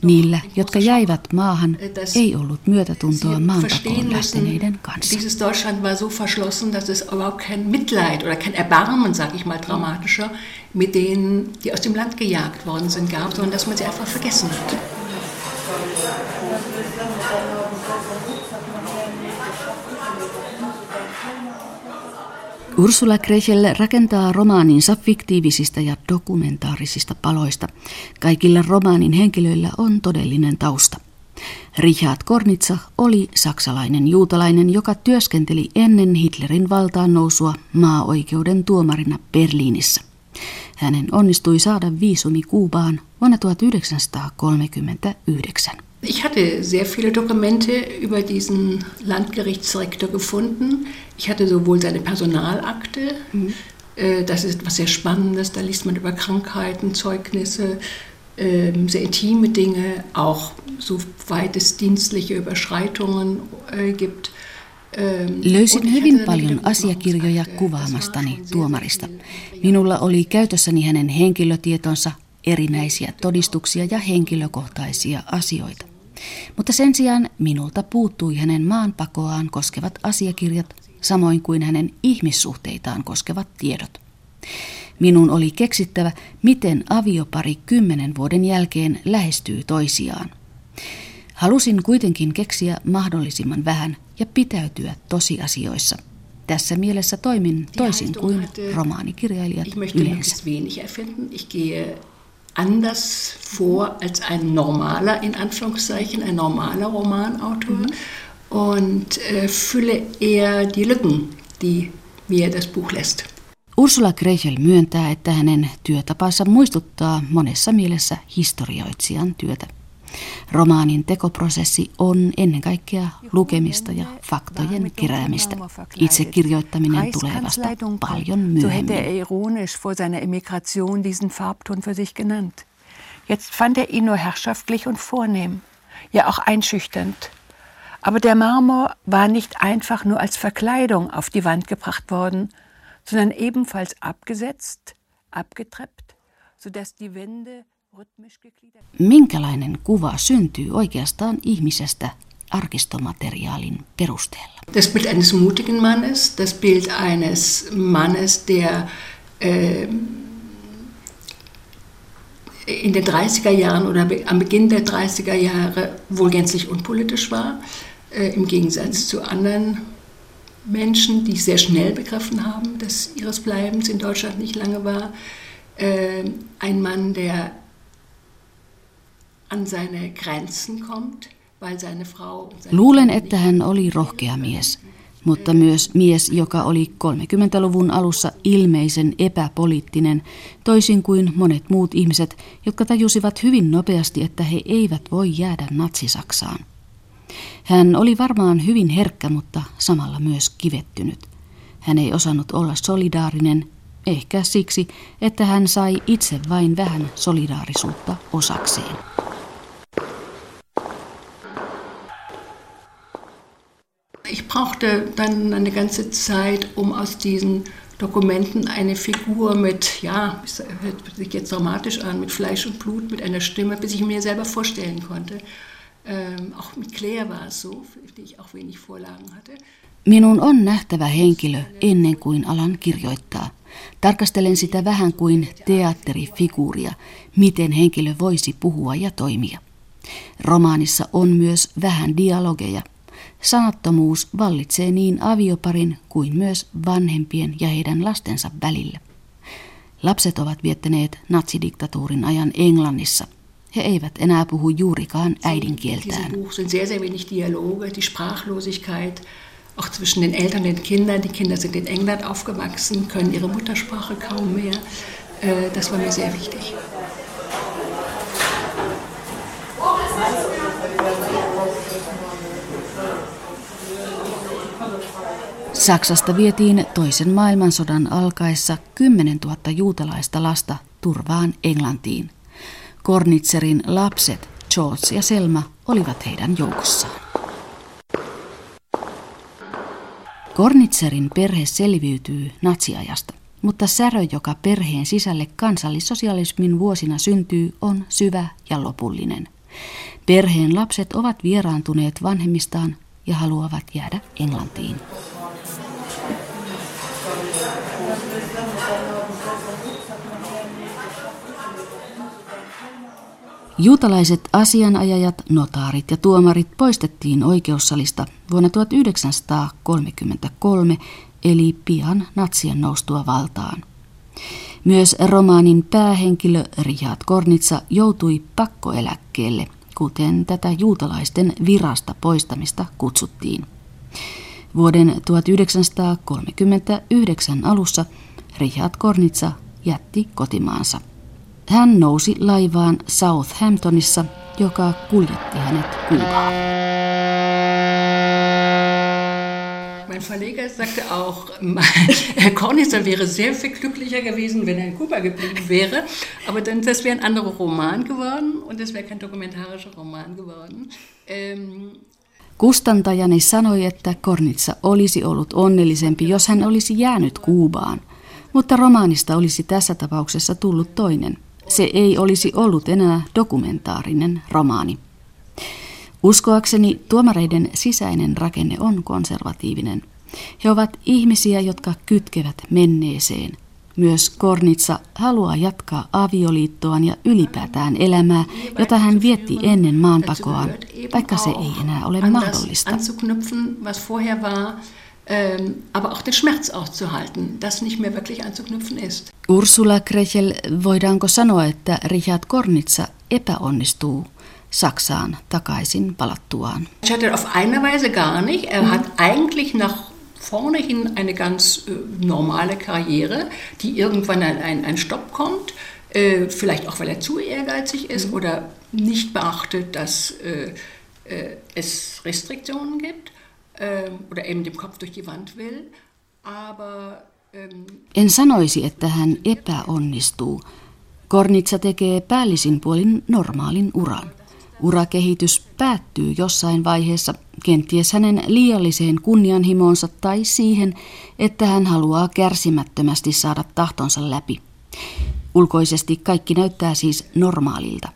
[SPEAKER 6] Niillä, jotka jäivät maahan, ei ollut myötätuntoa maanpakoon lähteneiden kanssa.
[SPEAKER 8] Dieses Deutschland war so verschlossen, dass es überhaupt kein Mitleid oder kein Erbarmen, sage ich mal dramatischer, mit denen, die aus dem Land gejagt worden sind, gab, sondern dass man sie einfach vergessen hat.
[SPEAKER 6] Ursula Krechel rakentaa romaaninsa fiktiivisistä ja dokumentaarisista paloista. Kaikilla romaanin henkilöillä on todellinen tausta. Richard Kornitsa oli saksalainen juutalainen, joka työskenteli ennen Hitlerin valtaan nousua maa-oikeuden tuomarina Berliinissä. Hänen onnistui saada viisumi Kuubaan vuonna 1939.
[SPEAKER 8] Ich hatte sehr viele Dokumente über diesen Landgerichtsrektor gefunden. Ich hatte sowohl seine Personalakte, mhm. äh, das ist etwas sehr Spannendes, da liest man über Krankheiten, Zeugnisse, äh, sehr intime Dinge, auch soweit es dienstliche Überschreitungen äh, gibt.
[SPEAKER 6] Ähm, Löysin hyvin paljon asiakirjoja kuvaamastani tuomarista. Minulla oli käytössäni hänen henkilötietonsa, erinäisiä todistuksia ja henkilökohtaisia asioita. Mutta sen sijaan minulta puuttui hänen maanpakoaan koskevat asiakirjat, samoin kuin hänen ihmissuhteitaan koskevat tiedot. Minun oli keksittävä, miten aviopari kymmenen vuoden jälkeen lähestyy toisiaan. Halusin kuitenkin keksiä mahdollisimman vähän ja pitäytyä tosiasioissa. Tässä mielessä toimin toisin kuin romaanikirjailijat yleensä
[SPEAKER 8] anders vor als ein normaler, in Anführungszeichen, ein normaler Romanautor mhm. und äh, fülle eher die Lücken, die mir das Buch lässt.
[SPEAKER 6] Ursula Grechel myöntää, että hänen työtapansa muistuttaa monessa mielessä historioitsijan työtä. Romaanin tekoprosessi on ennen kaikkea lukemista ja faktojen keräämistä. Itse kirjoittaminen tulee vasta paljon myöhemmin. Jetzt fand er ihn nur herrschaftlich und vornehm, ja auch einschüchternd. Aber der Marmor war nicht einfach nur als Verkleidung auf die Wand gebracht worden, sondern ebenfalls abgesetzt, abgetreppt, sodass die Wände Minkälainen kuva syntyy oikeastaan ihmisestä arkistomateriaalin perusteella?
[SPEAKER 8] Das Bild eines mutigen Mannes, das Bild eines Mannes, der äh, in den 30er Jahren oder am Beginn der 30er Jahre wohl gänzlich unpolitisch war, äh, im Gegensatz zu anderen Menschen, die sehr schnell begriffen haben, dass ihres Bleibens in Deutschland nicht lange war. Äh, ein Mann, der an seine Grenzen kommt, weil seine Frau...
[SPEAKER 6] Luulen, että hän oli rohkea mies, mutta myös mies, joka oli 30-luvun alussa ilmeisen epäpoliittinen, toisin kuin monet muut ihmiset, jotka tajusivat hyvin nopeasti, että he eivät voi jäädä natsisaksaan. Hän oli varmaan hyvin herkkä, mutta samalla myös kivettynyt. Hän ei osannut olla solidaarinen, ehkä siksi, että hän sai itse vain vähän solidaarisuutta osakseen.
[SPEAKER 8] Ich brauchte dann eine ganze Zeit, um aus diesen Dokumenten eine Figur mit, ja, hört sich jetzt dramatisch an, mit Fleisch und Blut, mit einer Stimme, bis ich mir selber vorstellen konnte. Ähm, auch mit Claire war es so, für die ich auch wenig Vorlagen hatte.
[SPEAKER 6] Minun on nähtävä henkilö ennen kuin alan kirjoittaa. Tarkastelen sitä vähän kuin teatterifiguuria, miten henkilö voisi puhua ja toimia. Romaanissa on myös vähän dialogeja, Sanattomuus vallitsee niin avioparin kuin myös vanhempien ja heidän lastensa välillä. Lapset ovat viettäneet natsidiktatuurin ajan Englannissa. He eivät enää puhu juurikaan äidinkieltään.
[SPEAKER 8] auch zwischen den Eltern und den Kindern. Die Kinder sind in England aufgewachsen, können ihre Muttersprache kaum mehr. Äh, das war mir sehr wichtig.
[SPEAKER 6] Saksasta vietiin toisen maailmansodan alkaessa 10 000 juutalaista lasta turvaan Englantiin. Kornitzerin lapset, George ja Selma, olivat heidän joukossaan. Kornitzerin perhe selviytyy natsiajasta, mutta särö, joka perheen sisälle kansallissosialismin vuosina syntyy, on syvä ja lopullinen. Perheen lapset ovat vieraantuneet vanhemmistaan ja haluavat jäädä Englantiin. Juutalaiset asianajajat, notaarit ja tuomarit poistettiin oikeussalista vuonna 1933, eli pian natsien noustua valtaan. Myös romaanin päähenkilö Richard Kornitsa joutui pakkoeläkkeelle, kuten tätä juutalaisten virasta poistamista kutsuttiin. Vuoden 1939 alussa Richard Kornitsa jätti kotimaansa. Hän nousi laivaan Southamptonissa, joka kuljetti hänet Kuubaan.
[SPEAKER 8] Mein Verleger sagte auch, Herr Kornitzer wäre sehr viel glücklicher gewesen, wenn er in Kuba geblieben wäre. Aber dann, das wäre ein anderer Roman geworden und das wäre kein dokumentarischer Roman geworden. Ähm,
[SPEAKER 6] Kustantajani sanoi, että Kornitsa olisi ollut onnellisempi, jos hän olisi jäänyt Kuubaan. Mutta romaanista olisi tässä tapauksessa tullut toinen – se ei olisi ollut enää dokumentaarinen romaani. Uskoakseni tuomareiden sisäinen rakenne on konservatiivinen. He ovat ihmisiä, jotka kytkevät menneeseen. Myös Kornitsa haluaa jatkaa avioliittoaan ja ylipäätään elämää, jota hän vietti ennen maanpakoaan, vaikka se ei enää ole mahdollista
[SPEAKER 8] ähm, aber auch den Schmerz auszuhalten, das nicht mehr wirklich anzuknüpfen ist.
[SPEAKER 6] Ursula Krechel, voidaanko sanoa, että Richard Kornitsa epäonnistuu Saksaan takaisin palattuaan?
[SPEAKER 8] Scheitert auf eine Weise gar nicht. Er hat eigentlich nach vorne hin eine ganz äh, normale Karriere, die irgendwann ein, ein, ein Stopp kommt. Äh, vielleicht auch, weil er zu ehrgeizig ist mhm. oder nicht beachtet, dass äh, äh es Restriktionen gibt. Ähm, oder eben dem Kopf durch die Wand will. Aber,
[SPEAKER 6] ähm, en sanoisi, että hän epäonnistuu. Kornitsa tekee päällisin puolin normaalin uran. Urakehitys päättyy jossain vaiheessa, kenties hänen liialliseen kunnianhimoonsa tai siihen, että hän haluaa kärsimättömästi saada tahtonsa läpi. Ulkoisesti kaikki näyttää siis normaalilta,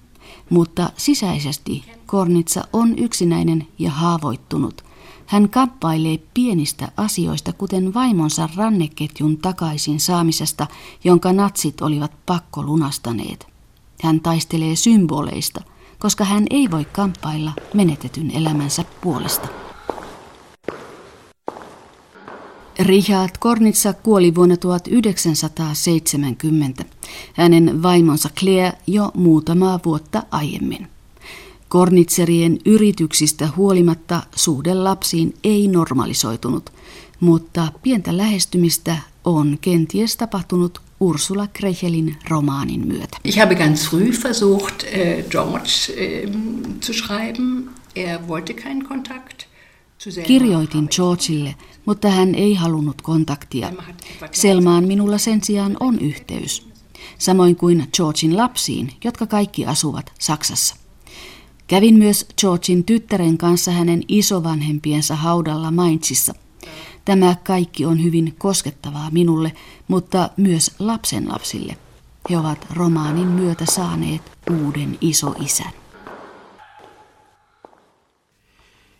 [SPEAKER 6] mutta sisäisesti Kornitsa on yksinäinen ja haavoittunut – hän kamppailee pienistä asioista, kuten vaimonsa ranneketjun takaisin saamisesta, jonka natsit olivat pakko lunastaneet. Hän taistelee symboleista, koska hän ei voi kamppailla menetetyn elämänsä puolesta. Richard Kornitsa kuoli vuonna 1970. Hänen vaimonsa Claire jo muutamaa vuotta aiemmin. Kornitserien yrityksistä huolimatta suhde lapsiin ei normalisoitunut, mutta pientä lähestymistä on kenties tapahtunut Ursula Krechelin romaanin myötä.
[SPEAKER 8] Ich habe ganz früh versucht, äh, George ähm, zu schreiben. Er wollte keinen Kontakt.
[SPEAKER 6] Kirjoitin Georgeille, mutta hän ei halunnut kontaktia. Selmaan minulla sen sijaan on yhteys. Samoin kuin Georgin lapsiin, jotka kaikki asuvat Saksassa. Kävin myös Georgin tyttären kanssa hänen isovanhempiensa haudalla Mainzissa. Tämä kaikki on hyvin koskettavaa minulle, mutta myös lapsenlapsille. He ovat romaanin myötä saaneet uuden isoisän.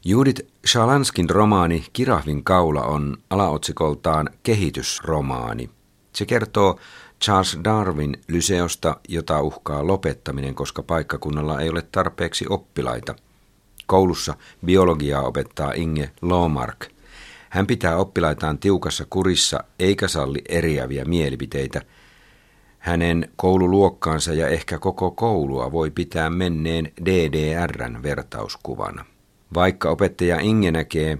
[SPEAKER 1] Judith Shalanskin romaani Kirahvin kaula on alaotsikoltaan kehitysromaani. Se kertoo Charles Darwin lyseosta, jota uhkaa lopettaminen, koska paikkakunnalla ei ole tarpeeksi oppilaita. Koulussa biologiaa opettaa Inge Lomark. Hän pitää oppilaitaan tiukassa kurissa eikä salli eriäviä mielipiteitä. Hänen koululuokkaansa ja ehkä koko koulua voi pitää menneen DDRn vertauskuvana. Vaikka opettaja Inge näkee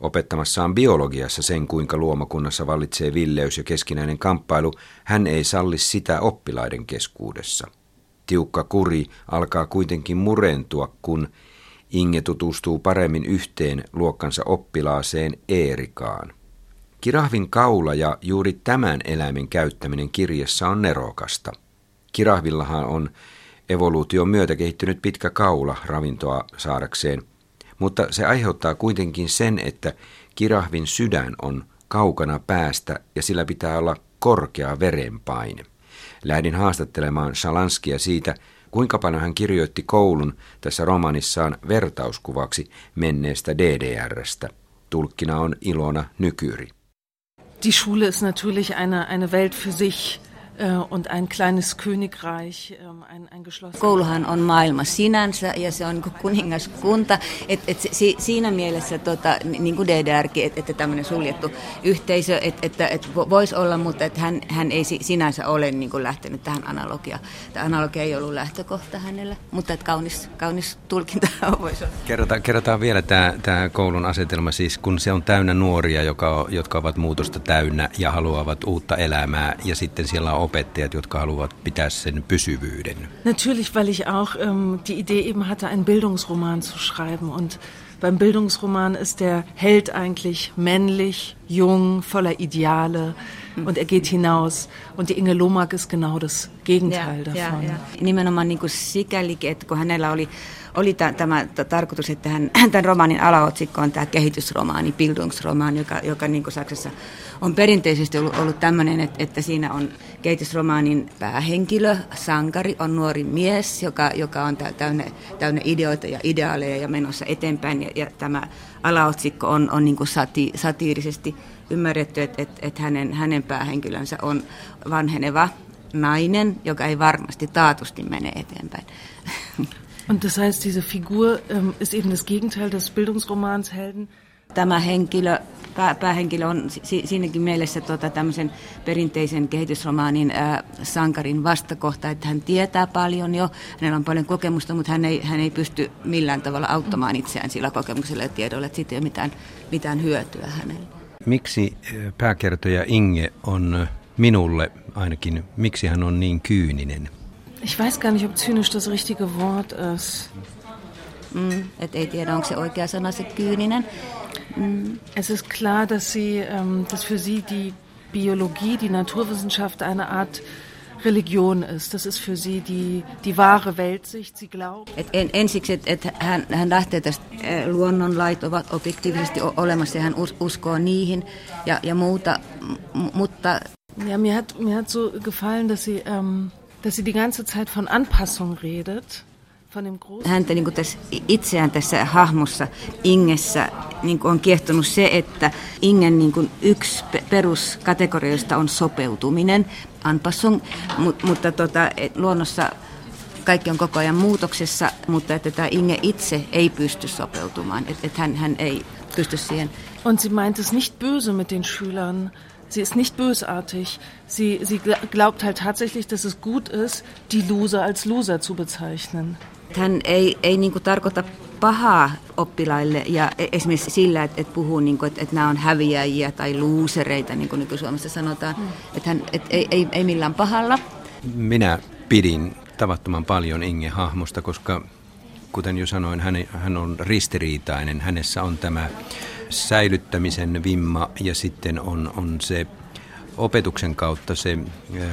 [SPEAKER 1] Opettamassaan biologiassa sen, kuinka luomakunnassa vallitsee villeys ja keskinäinen kamppailu, hän ei salli sitä oppilaiden keskuudessa. Tiukka kuri alkaa kuitenkin murentua, kun Inge tutustuu paremmin yhteen luokkansa oppilaaseen Eerikaan. Kirahvin kaula ja juuri tämän eläimen käyttäminen kirjassa on nerokasta. Kirahvillahan on evoluution myötä kehittynyt pitkä kaula ravintoa saadakseen – mutta se aiheuttaa kuitenkin sen, että kirahvin sydän on kaukana päästä ja sillä pitää olla korkea verenpaine. Lähdin haastattelemaan Shalanskia siitä, kuinka paljon hän kirjoitti koulun tässä romanissaan vertauskuvaksi menneestä DDRstä. Tulkkina on Ilona Nykyri.
[SPEAKER 9] Die Schule ist natürlich eine, eine Welt für sich. Äh, und ein kleines Königreich, ähm, ein, ein geschlossenes...
[SPEAKER 10] Kouluhan on maailma sinänsä ja se on kuningaskunta. Et, et si, siinä mielessä tota, niin kuin DDRkin, että et tämmöinen suljettu yhteisö, että et, et voisi olla, mutta et hän, hän ei sinänsä ole niin kuin lähtenyt tähän analogiaan. Tämä analogia ei ollut lähtökohta hänellä, mutta et kaunis, kaunis tulkinta voisi olla.
[SPEAKER 1] Kerrotaan, kerrotaan vielä tämä, tämä koulun asetelma, siis kun se on täynnä nuoria, joka, jotka ovat muutosta täynnä ja haluavat uutta elämää ja sitten siellä on opettajat, jotka haluavat pitää sen pysyvyyden?
[SPEAKER 9] Natürlich, weil ich auch ähm, die Idee eben hatte, einen Bildungsroman zu schreiben. Und beim Bildungsroman ist der Held eigentlich männlich, jung, voller Ideale und er geht hinaus. Und die Inge Lomak ist genau das Gegenteil ja, davon. Ja, ja.
[SPEAKER 10] Nimenomaan niin kuin sikälikin, että kun hänellä oli oli tämä tarkoitus, että hän, tämän romaanin alaotsikko on tämä kehitysromaani, Bildungsromaani, joka, joka niin kuin Saksassa on perinteisesti ollut, ollut tämmöinen, että, että siinä on kehitysromaanin päähenkilö, sankari, on nuori mies, joka, joka on täynnä, täynnä ideoita ja ideaaleja ja menossa eteenpäin. Ja, ja tämä alaotsikko on, on niin kuin sati, satiirisesti ymmärretty, että, että, että hänen, hänen päähenkilönsä on vanheneva nainen, joka ei varmasti taatusti mene eteenpäin.
[SPEAKER 9] Und das heißt, diese Figur ähm, ist eben das Gegenteil des Bildungsromans Helden.
[SPEAKER 10] Tämä henkilö, pää, päähenkilö on si, siinäkin mielessä tota, tämmöisen perinteisen kehitysromaanin äh, sankarin vastakohta, että hän tietää paljon jo, hänellä on paljon kokemusta, mutta hän ei, hän ei pysty millään tavalla auttamaan itseään sillä kokemuksella ja tiedolla, että siitä ei ole mitään, mitään hyötyä hänelle.
[SPEAKER 1] Miksi pääkertoja Inge on minulle ainakin, miksi hän on niin kyyninen?
[SPEAKER 9] Ich weiß gar nicht, ob zynisch das richtige Wort ist.
[SPEAKER 10] Mm, ei tiedä, onko se oikea sana se kyyninen.
[SPEAKER 9] Mm. Es ist klar, dass, sie, ähm, dass für sie die Biologie, die Naturwissenschaft eine Art Religion ist. Das ist für sie die, die wahre Weltsicht. Sie glaubt.
[SPEAKER 10] Et en, ensiksi, että et hän, hän lähtee tästä luonnonlait ovat objektiivisesti olemassa ja hän us, uskoo niihin ja, ja muuta, mutta...
[SPEAKER 9] Ja, mir hat, mir hat so gefallen, dass sie... Ähm, dass sie die ganze Zeit von Anpassung redet.
[SPEAKER 10] Häntä niin tässä, itseään tässä hahmossa Ingessä niin on kiehtonut se, että Ingen niin yksi peruskategorioista on sopeutuminen, anpassung, mutta, mutta tota, luonnossa kaikki on koko ajan muutoksessa, mutta että tämä Inge itse ei pysty sopeutumaan, että, että hän, hän ei pysty siihen.
[SPEAKER 9] Und sie meint es nicht böse mit den Schülern. Sie ist nicht bösartig. Sie, sie glaubt halt tatsächlich, dass es gut ist, die Loser als Loser zu bezeichnen.
[SPEAKER 10] Hän ei, ei niin tarkoita pahaa oppilaille ja e, esimerkiksi sillä, että, että puhuu, niin kuin, että, että nämä on häviäjiä tai luusereita, niin kuin nyky-Suomessa sanotaan. Mm. Että hän että ei, ei, ei millään pahalla.
[SPEAKER 1] Minä pidin tavattoman paljon Inge hahmosta, koska
[SPEAKER 11] kuten jo sanoin, hän, hän on ristiriitainen. Hänessä on tämä säilyttämisen vimma ja sitten on, on se opetuksen kautta se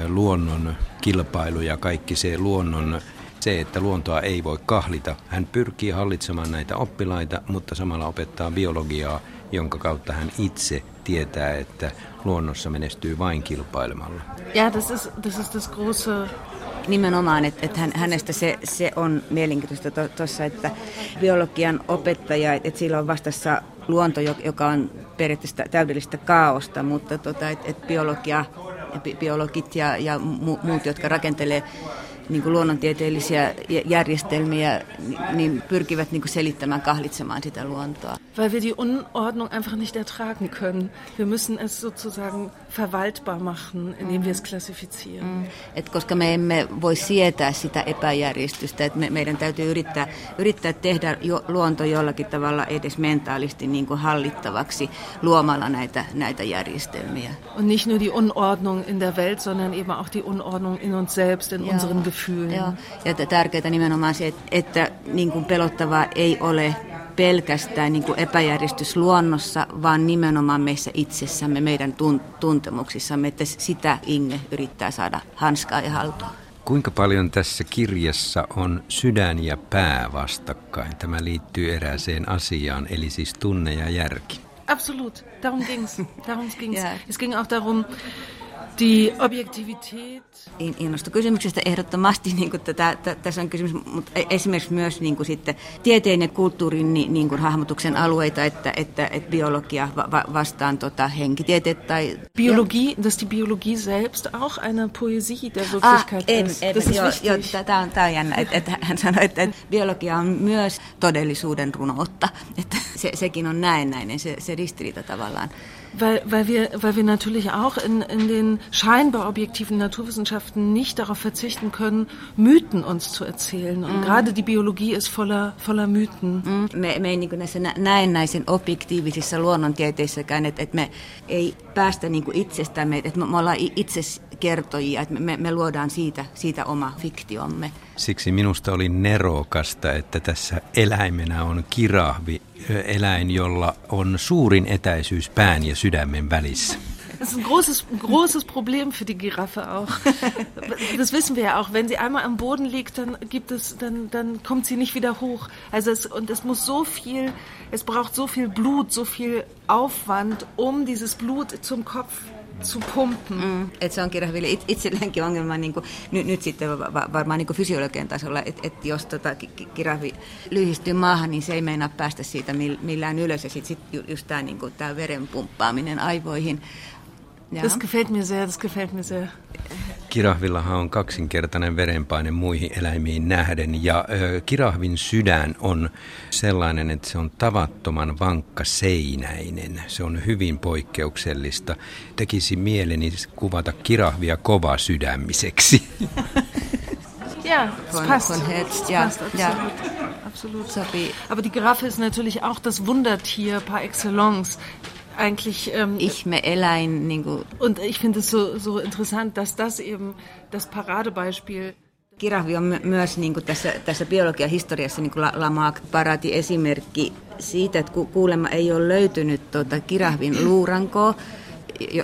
[SPEAKER 11] luonnon kilpailu ja kaikki se luonnon se, että luontoa ei voi kahlita. Hän pyrkii hallitsemaan näitä oppilaita, mutta samalla opettaa biologiaa, jonka kautta hän itse tietää, että luonnossa menestyy vain kilpailemalla.
[SPEAKER 9] Ja, ist das große
[SPEAKER 10] Nimenomaan, että, että hänestä se, se on mielenkiintoista tuossa, to, että biologian opettaja, että sillä on vastassa luonto, joka on periaatteessa täydellistä kaaosta, mutta tota, että, että biologia, biologit ja, ja muut, jotka rakentelee niin kuin luonnontieteellisiä järjestelmiä, niin pyrkivät niin kuin selittämään, kahlitsemaan sitä luontoa.
[SPEAKER 9] Weil wir die Unordnung einfach nicht ertragen können. Wir müssen es sozusagen verwaltbar machen, indem wir es klassifizieren. Mm.
[SPEAKER 10] Et koska me emme voi sietää sitä epäjärjestystä, että me, meidän täytyy yrittää, yrittää tehdä jo, luonto jollakin tavalla edes mentaalisti niin kuin hallittavaksi luomalla näitä, näitä järjestelmiä.
[SPEAKER 9] Und nicht nur die Unordnung in der Welt, sondern eben auch die Unordnung in uns selbst, in ja. unseren Gefühlen.
[SPEAKER 10] Joo. Ja tärkeää nimenomaan se, että, että niin kuin pelottavaa ei ole pelkästään niin kuin epäjärjestys luonnossa, vaan nimenomaan meissä itsessämme, meidän tuntemuksissamme, että sitä Inge yrittää saada hanskaa ja haltuun.
[SPEAKER 11] Kuinka paljon tässä kirjassa on sydän ja pää vastakkain? Tämä liittyy erääseen asiaan, eli siis tunne ja järki.
[SPEAKER 9] Absolut, darum ging's. Darum ging's. Ja. Es ging auch darum, Die Objektivität.
[SPEAKER 10] Innostokysymyksestä ehdottomasti, niin kuin tätä, tässä on kysymys, mutta e- esimerkiksi myös niin kuin sitten tieteen ja kulttuurin niin, niin kuin hahmotuksen alueita, että, että, että biologia va, vastaan tota, henkitieteet tai...
[SPEAKER 9] Biologie, dass die Biologie selbst auch eine Poesie der ah, Wirklichkeit ah, ist.
[SPEAKER 10] En, das jo, jo, tämä on, tämä on jännä, että, että hän sanoi, että, että biologia on myös todellisuuden runoutta, että se, sekin on näennäinen, se, se ristiriita tavallaan.
[SPEAKER 9] Weil, weil, wir, weil wir natürlich auch in, in den scheinbar objektiven Naturwissenschaften nicht darauf verzichten können, Mythen uns zu erzählen. Und mm. gerade die Biologie ist voller, voller Mythen.
[SPEAKER 10] Mm. Me, me ei niin näissä näennäisen objektiivisissa luonnontieteissäkään, että, että me ei päästä niin kuin itsestämme, että me, me ollaan itse kertojia, että me, me luodaan siitä, siitä oma fiktiomme.
[SPEAKER 11] Siksi minusta oli nerokasta, että tässä eläimenä on kirahvi, eläin, jolla on suurin etäisyys pään ja sydämen välissä.
[SPEAKER 9] Das ist ein großes, großes Problem für die Giraffe auch. Das wissen wir ja auch. Wenn sie einmal am Boden liegt, dann gibt es, dann, dann kommt sie nicht wieder hoch. Also es, und es muss so viel, es braucht so viel Blut, so viel Aufwand, um dieses Blut zum Kopf zu pumpen. Mm,
[SPEAKER 10] että se on kirjahville it, itselleenkin ongelma niin kuin, nyt, nyt sitten varmaan niin fysiologian tasolla, että et jos tota, kirahvi lyhistyy maahan, niin se ei meinaa päästä siitä millään ylös. Ja sitten sit just tämä niin veren pumppaaminen aivoihin
[SPEAKER 9] Ja. Das gefällt mir sehr, das gefällt mir sehr.
[SPEAKER 11] Kirahvillahan on kaksinkertainen verenpaine muihin eläimiin nähden ja ö, kirahvin sydän on sellainen, että se on tavattoman vankka seinäinen. Se on hyvin poikkeuksellista. Tekisi mieleni kuvata kirahvia kova sydämiseksi.
[SPEAKER 9] Ja, von, passt. Von Herz, ja, passt, ja. Absolut. Aber die Giraffe ist natürlich auch das Wundertier par excellence. Eigentlich. Ähm,
[SPEAKER 10] Ihme-Eläin. Niin kuin.
[SPEAKER 9] Und ich finde es so, so interessant, dass das eben das Paradebeispiel
[SPEAKER 10] Kirahvi on my- myös niin kuin tässä, tässä biologian historiassa niin kuin Lamarck parati esimerkki siitä, että ku- kuulemma ei ole löytynyt tuota kirahvin luurankoa,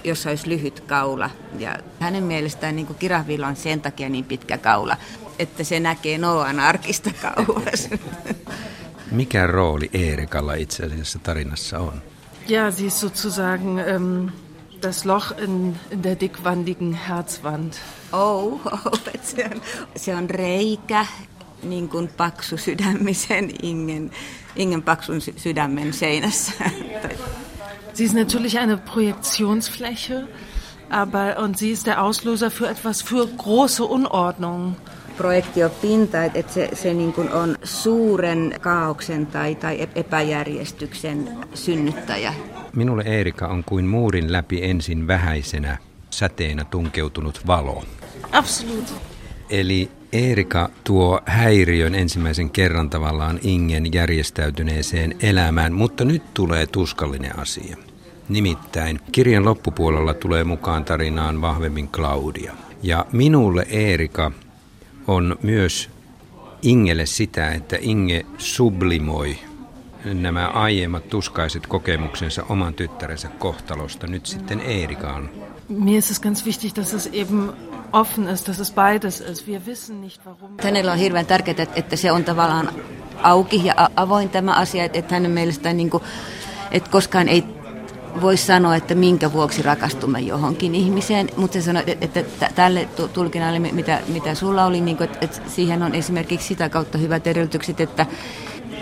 [SPEAKER 10] jossa olisi lyhyt kaula. Ja hänen mielestään niin kuin kirahvilla on sen takia niin pitkä kaula, että se näkee Noan arkista kauas.
[SPEAKER 11] Mikä rooli Eerikalla itse asiassa tarinassa on?
[SPEAKER 9] Ja, sie ist sozusagen ähm, das Loch in, in der dickwandigen Herzwand.
[SPEAKER 10] Oh, oh se, on, se on reikä niin kuin paksu sydämisen Ingen, Ingen paksun sydämen seinässä.
[SPEAKER 9] Sie ist natürlich eine Projektionsfläche, aber und sie ist der Auslöser für etwas für große Unordnung
[SPEAKER 10] projektiopinta, että se, se niin kuin on suuren kaauksen tai, tai epäjärjestyksen synnyttäjä.
[SPEAKER 11] Minulle Eerika on kuin muurin läpi ensin vähäisenä säteenä tunkeutunut valo.
[SPEAKER 9] Absolut.
[SPEAKER 11] Eli Eerika tuo häiriön ensimmäisen kerran tavallaan Ingen järjestäytyneeseen elämään, mutta nyt tulee tuskallinen asia. Nimittäin kirjan loppupuolella tulee mukaan tarinaan vahvemmin Claudia. Ja minulle Eerika on myös Ingelle sitä, että Inge sublimoi nämä aiemmat tuskaiset kokemuksensa oman tyttärensä kohtalosta nyt sitten Eerikaan.
[SPEAKER 9] Mir ist es ganz wichtig, dass es eben offen ist, dass es beides ist. Wir wissen nicht warum.
[SPEAKER 10] Hänellä on hirveän tärkeää, että se on tavallaan auki ja avoin tämä asia, että hänen mielestään niin kuin, että koskaan ei voi sanoa, että minkä vuoksi rakastumme johonkin ihmiseen, mutta se sanoi, että tälle tulkinnalle, mitä, mitä sulla oli, niin kuin, että siihen on esimerkiksi sitä kautta hyvät edellytykset, että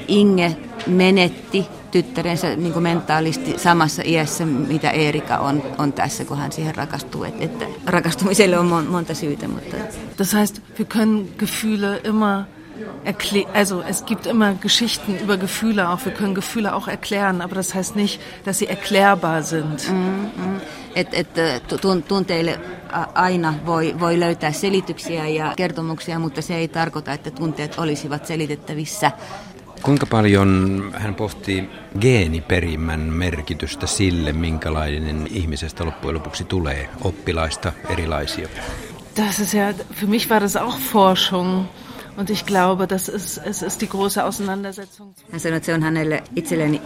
[SPEAKER 10] Inge menetti tyttärensä niin kuin mentaalisti samassa iässä, mitä Erika on, on tässä, kun hän siihen rakastuu. Et, että rakastumiselle on monta syytä. Mutta...
[SPEAKER 9] Das heißt, wir können Gefühle immer also es gibt immer Geschichten über Gefühle auch. Wir können Gefühle auch erklären, aber das heißt nicht, dass sie erklärbar sind. Mm, mm.
[SPEAKER 10] Et, et, tunteille aina voi, voi löytää selityksiä ja kertomuksia, mutta se ei tarkoita, että tunteet olisivat selitettävissä.
[SPEAKER 11] Kuinka paljon hän pohtii geeniperimän merkitystä sille, minkälainen ihmisestä loppujen lopuksi tulee oppilaista erilaisia?
[SPEAKER 9] Das ist ja, für mich war das auch Forschung. Und ich glaube, das ist, es ist die große Auseinandersetzung.
[SPEAKER 10] Hän sanoi, että se on hänelle itselleen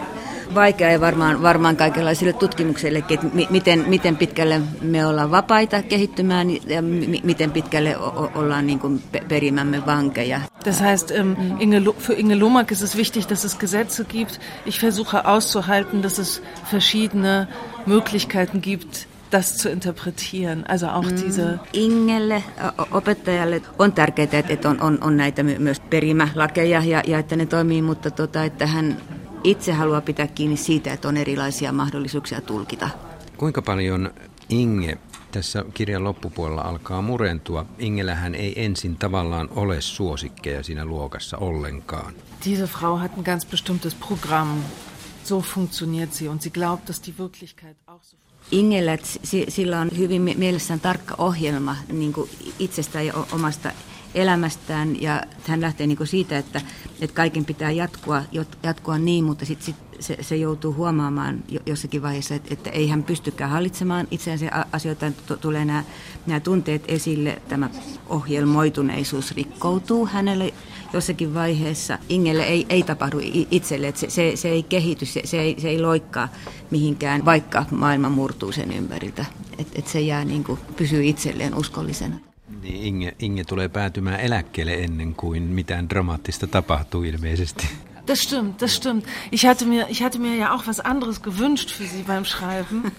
[SPEAKER 10] vaikea ja varmaan, varmaan kaikenlaisille tutkimuksillekin, että miten, miten pitkälle me ollaan vapaita kehittymään ja miten pitkälle ollaan niin kuin perimämme vankeja.
[SPEAKER 9] Das heißt, ähm, Inge, für Inge Lomak ist es wichtig, dass es Gesetze gibt. Ich versuche auszuhalten, dass es verschiedene Möglichkeiten gibt, das zu interpretieren. Also auch mm. diese...
[SPEAKER 10] Ingelle, opettajalle on tärkeää, että on, on, on näitä myös perimälakeja ja, ja että ne toimii, mutta tota, että hän itse haluaa pitää kiinni siitä, että on erilaisia mahdollisuuksia tulkita.
[SPEAKER 11] Kuinka paljon Inge tässä kirjan loppupuolella alkaa murentua. Ingellähän ei ensin tavallaan ole suosikkeja siinä luokassa ollenkaan.
[SPEAKER 9] Diese Frau hat ein ganz bestimmtes Programm. So funktioniert sie und sie glaubt, dass die Wirklichkeit auch so
[SPEAKER 10] Ingellä, sillä on hyvin mielessään tarkka ohjelma niin kuin itsestään ja omasta elämästään. Ja hän lähtee niin kuin siitä, että, että kaiken pitää jatkua, jatkua niin, mutta sitten sit se, se joutuu huomaamaan jossakin vaiheessa, että, että ei hän pystykään hallitsemaan itseänsä asioita, tulee nämä, nämä tunteet esille, tämä ohjelmoituneisuus rikkoutuu hänelle jossakin vaiheessa. Ingelle ei, ei tapahdu itselle, että se, se, se ei kehity, se, se, ei, se ei loikkaa mihinkään, vaikka maailma murtuu sen ympäriltä. Että et se jää niin kuin, pysyy itselleen uskollisena.
[SPEAKER 11] Niin Inge, Inge tulee päätymään eläkkeelle ennen kuin mitään dramaattista tapahtuu ilmeisesti.
[SPEAKER 9] Das stimmt, das stimmt. Ich hatte, mir, ich hatte mir ja auch was anderes gewünscht für sie beim Schreiben.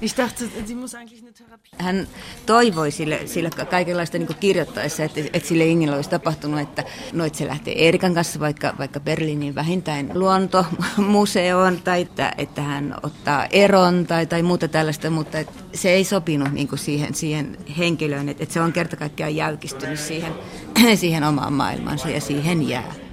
[SPEAKER 9] Ich dachte, sie muss eigentlich eine Therapie.
[SPEAKER 10] Hän toivoi sille, sille kaikenlaista niin kirjoittaessa, että, että sille Ingelle olisi tapahtunut, että, no, että se lähtee Erikan kanssa vaikka, vaikka Berliinin vähintään luontomuseoon tai että, että hän ottaa eron tai, tai muuta tällaista, mutta että se ei sopinut niin siihen, siihen henkilöön, että, että se on kerta kaikkiaan jäykistynyt siihen, siihen omaan maailmansa ja siihen jää.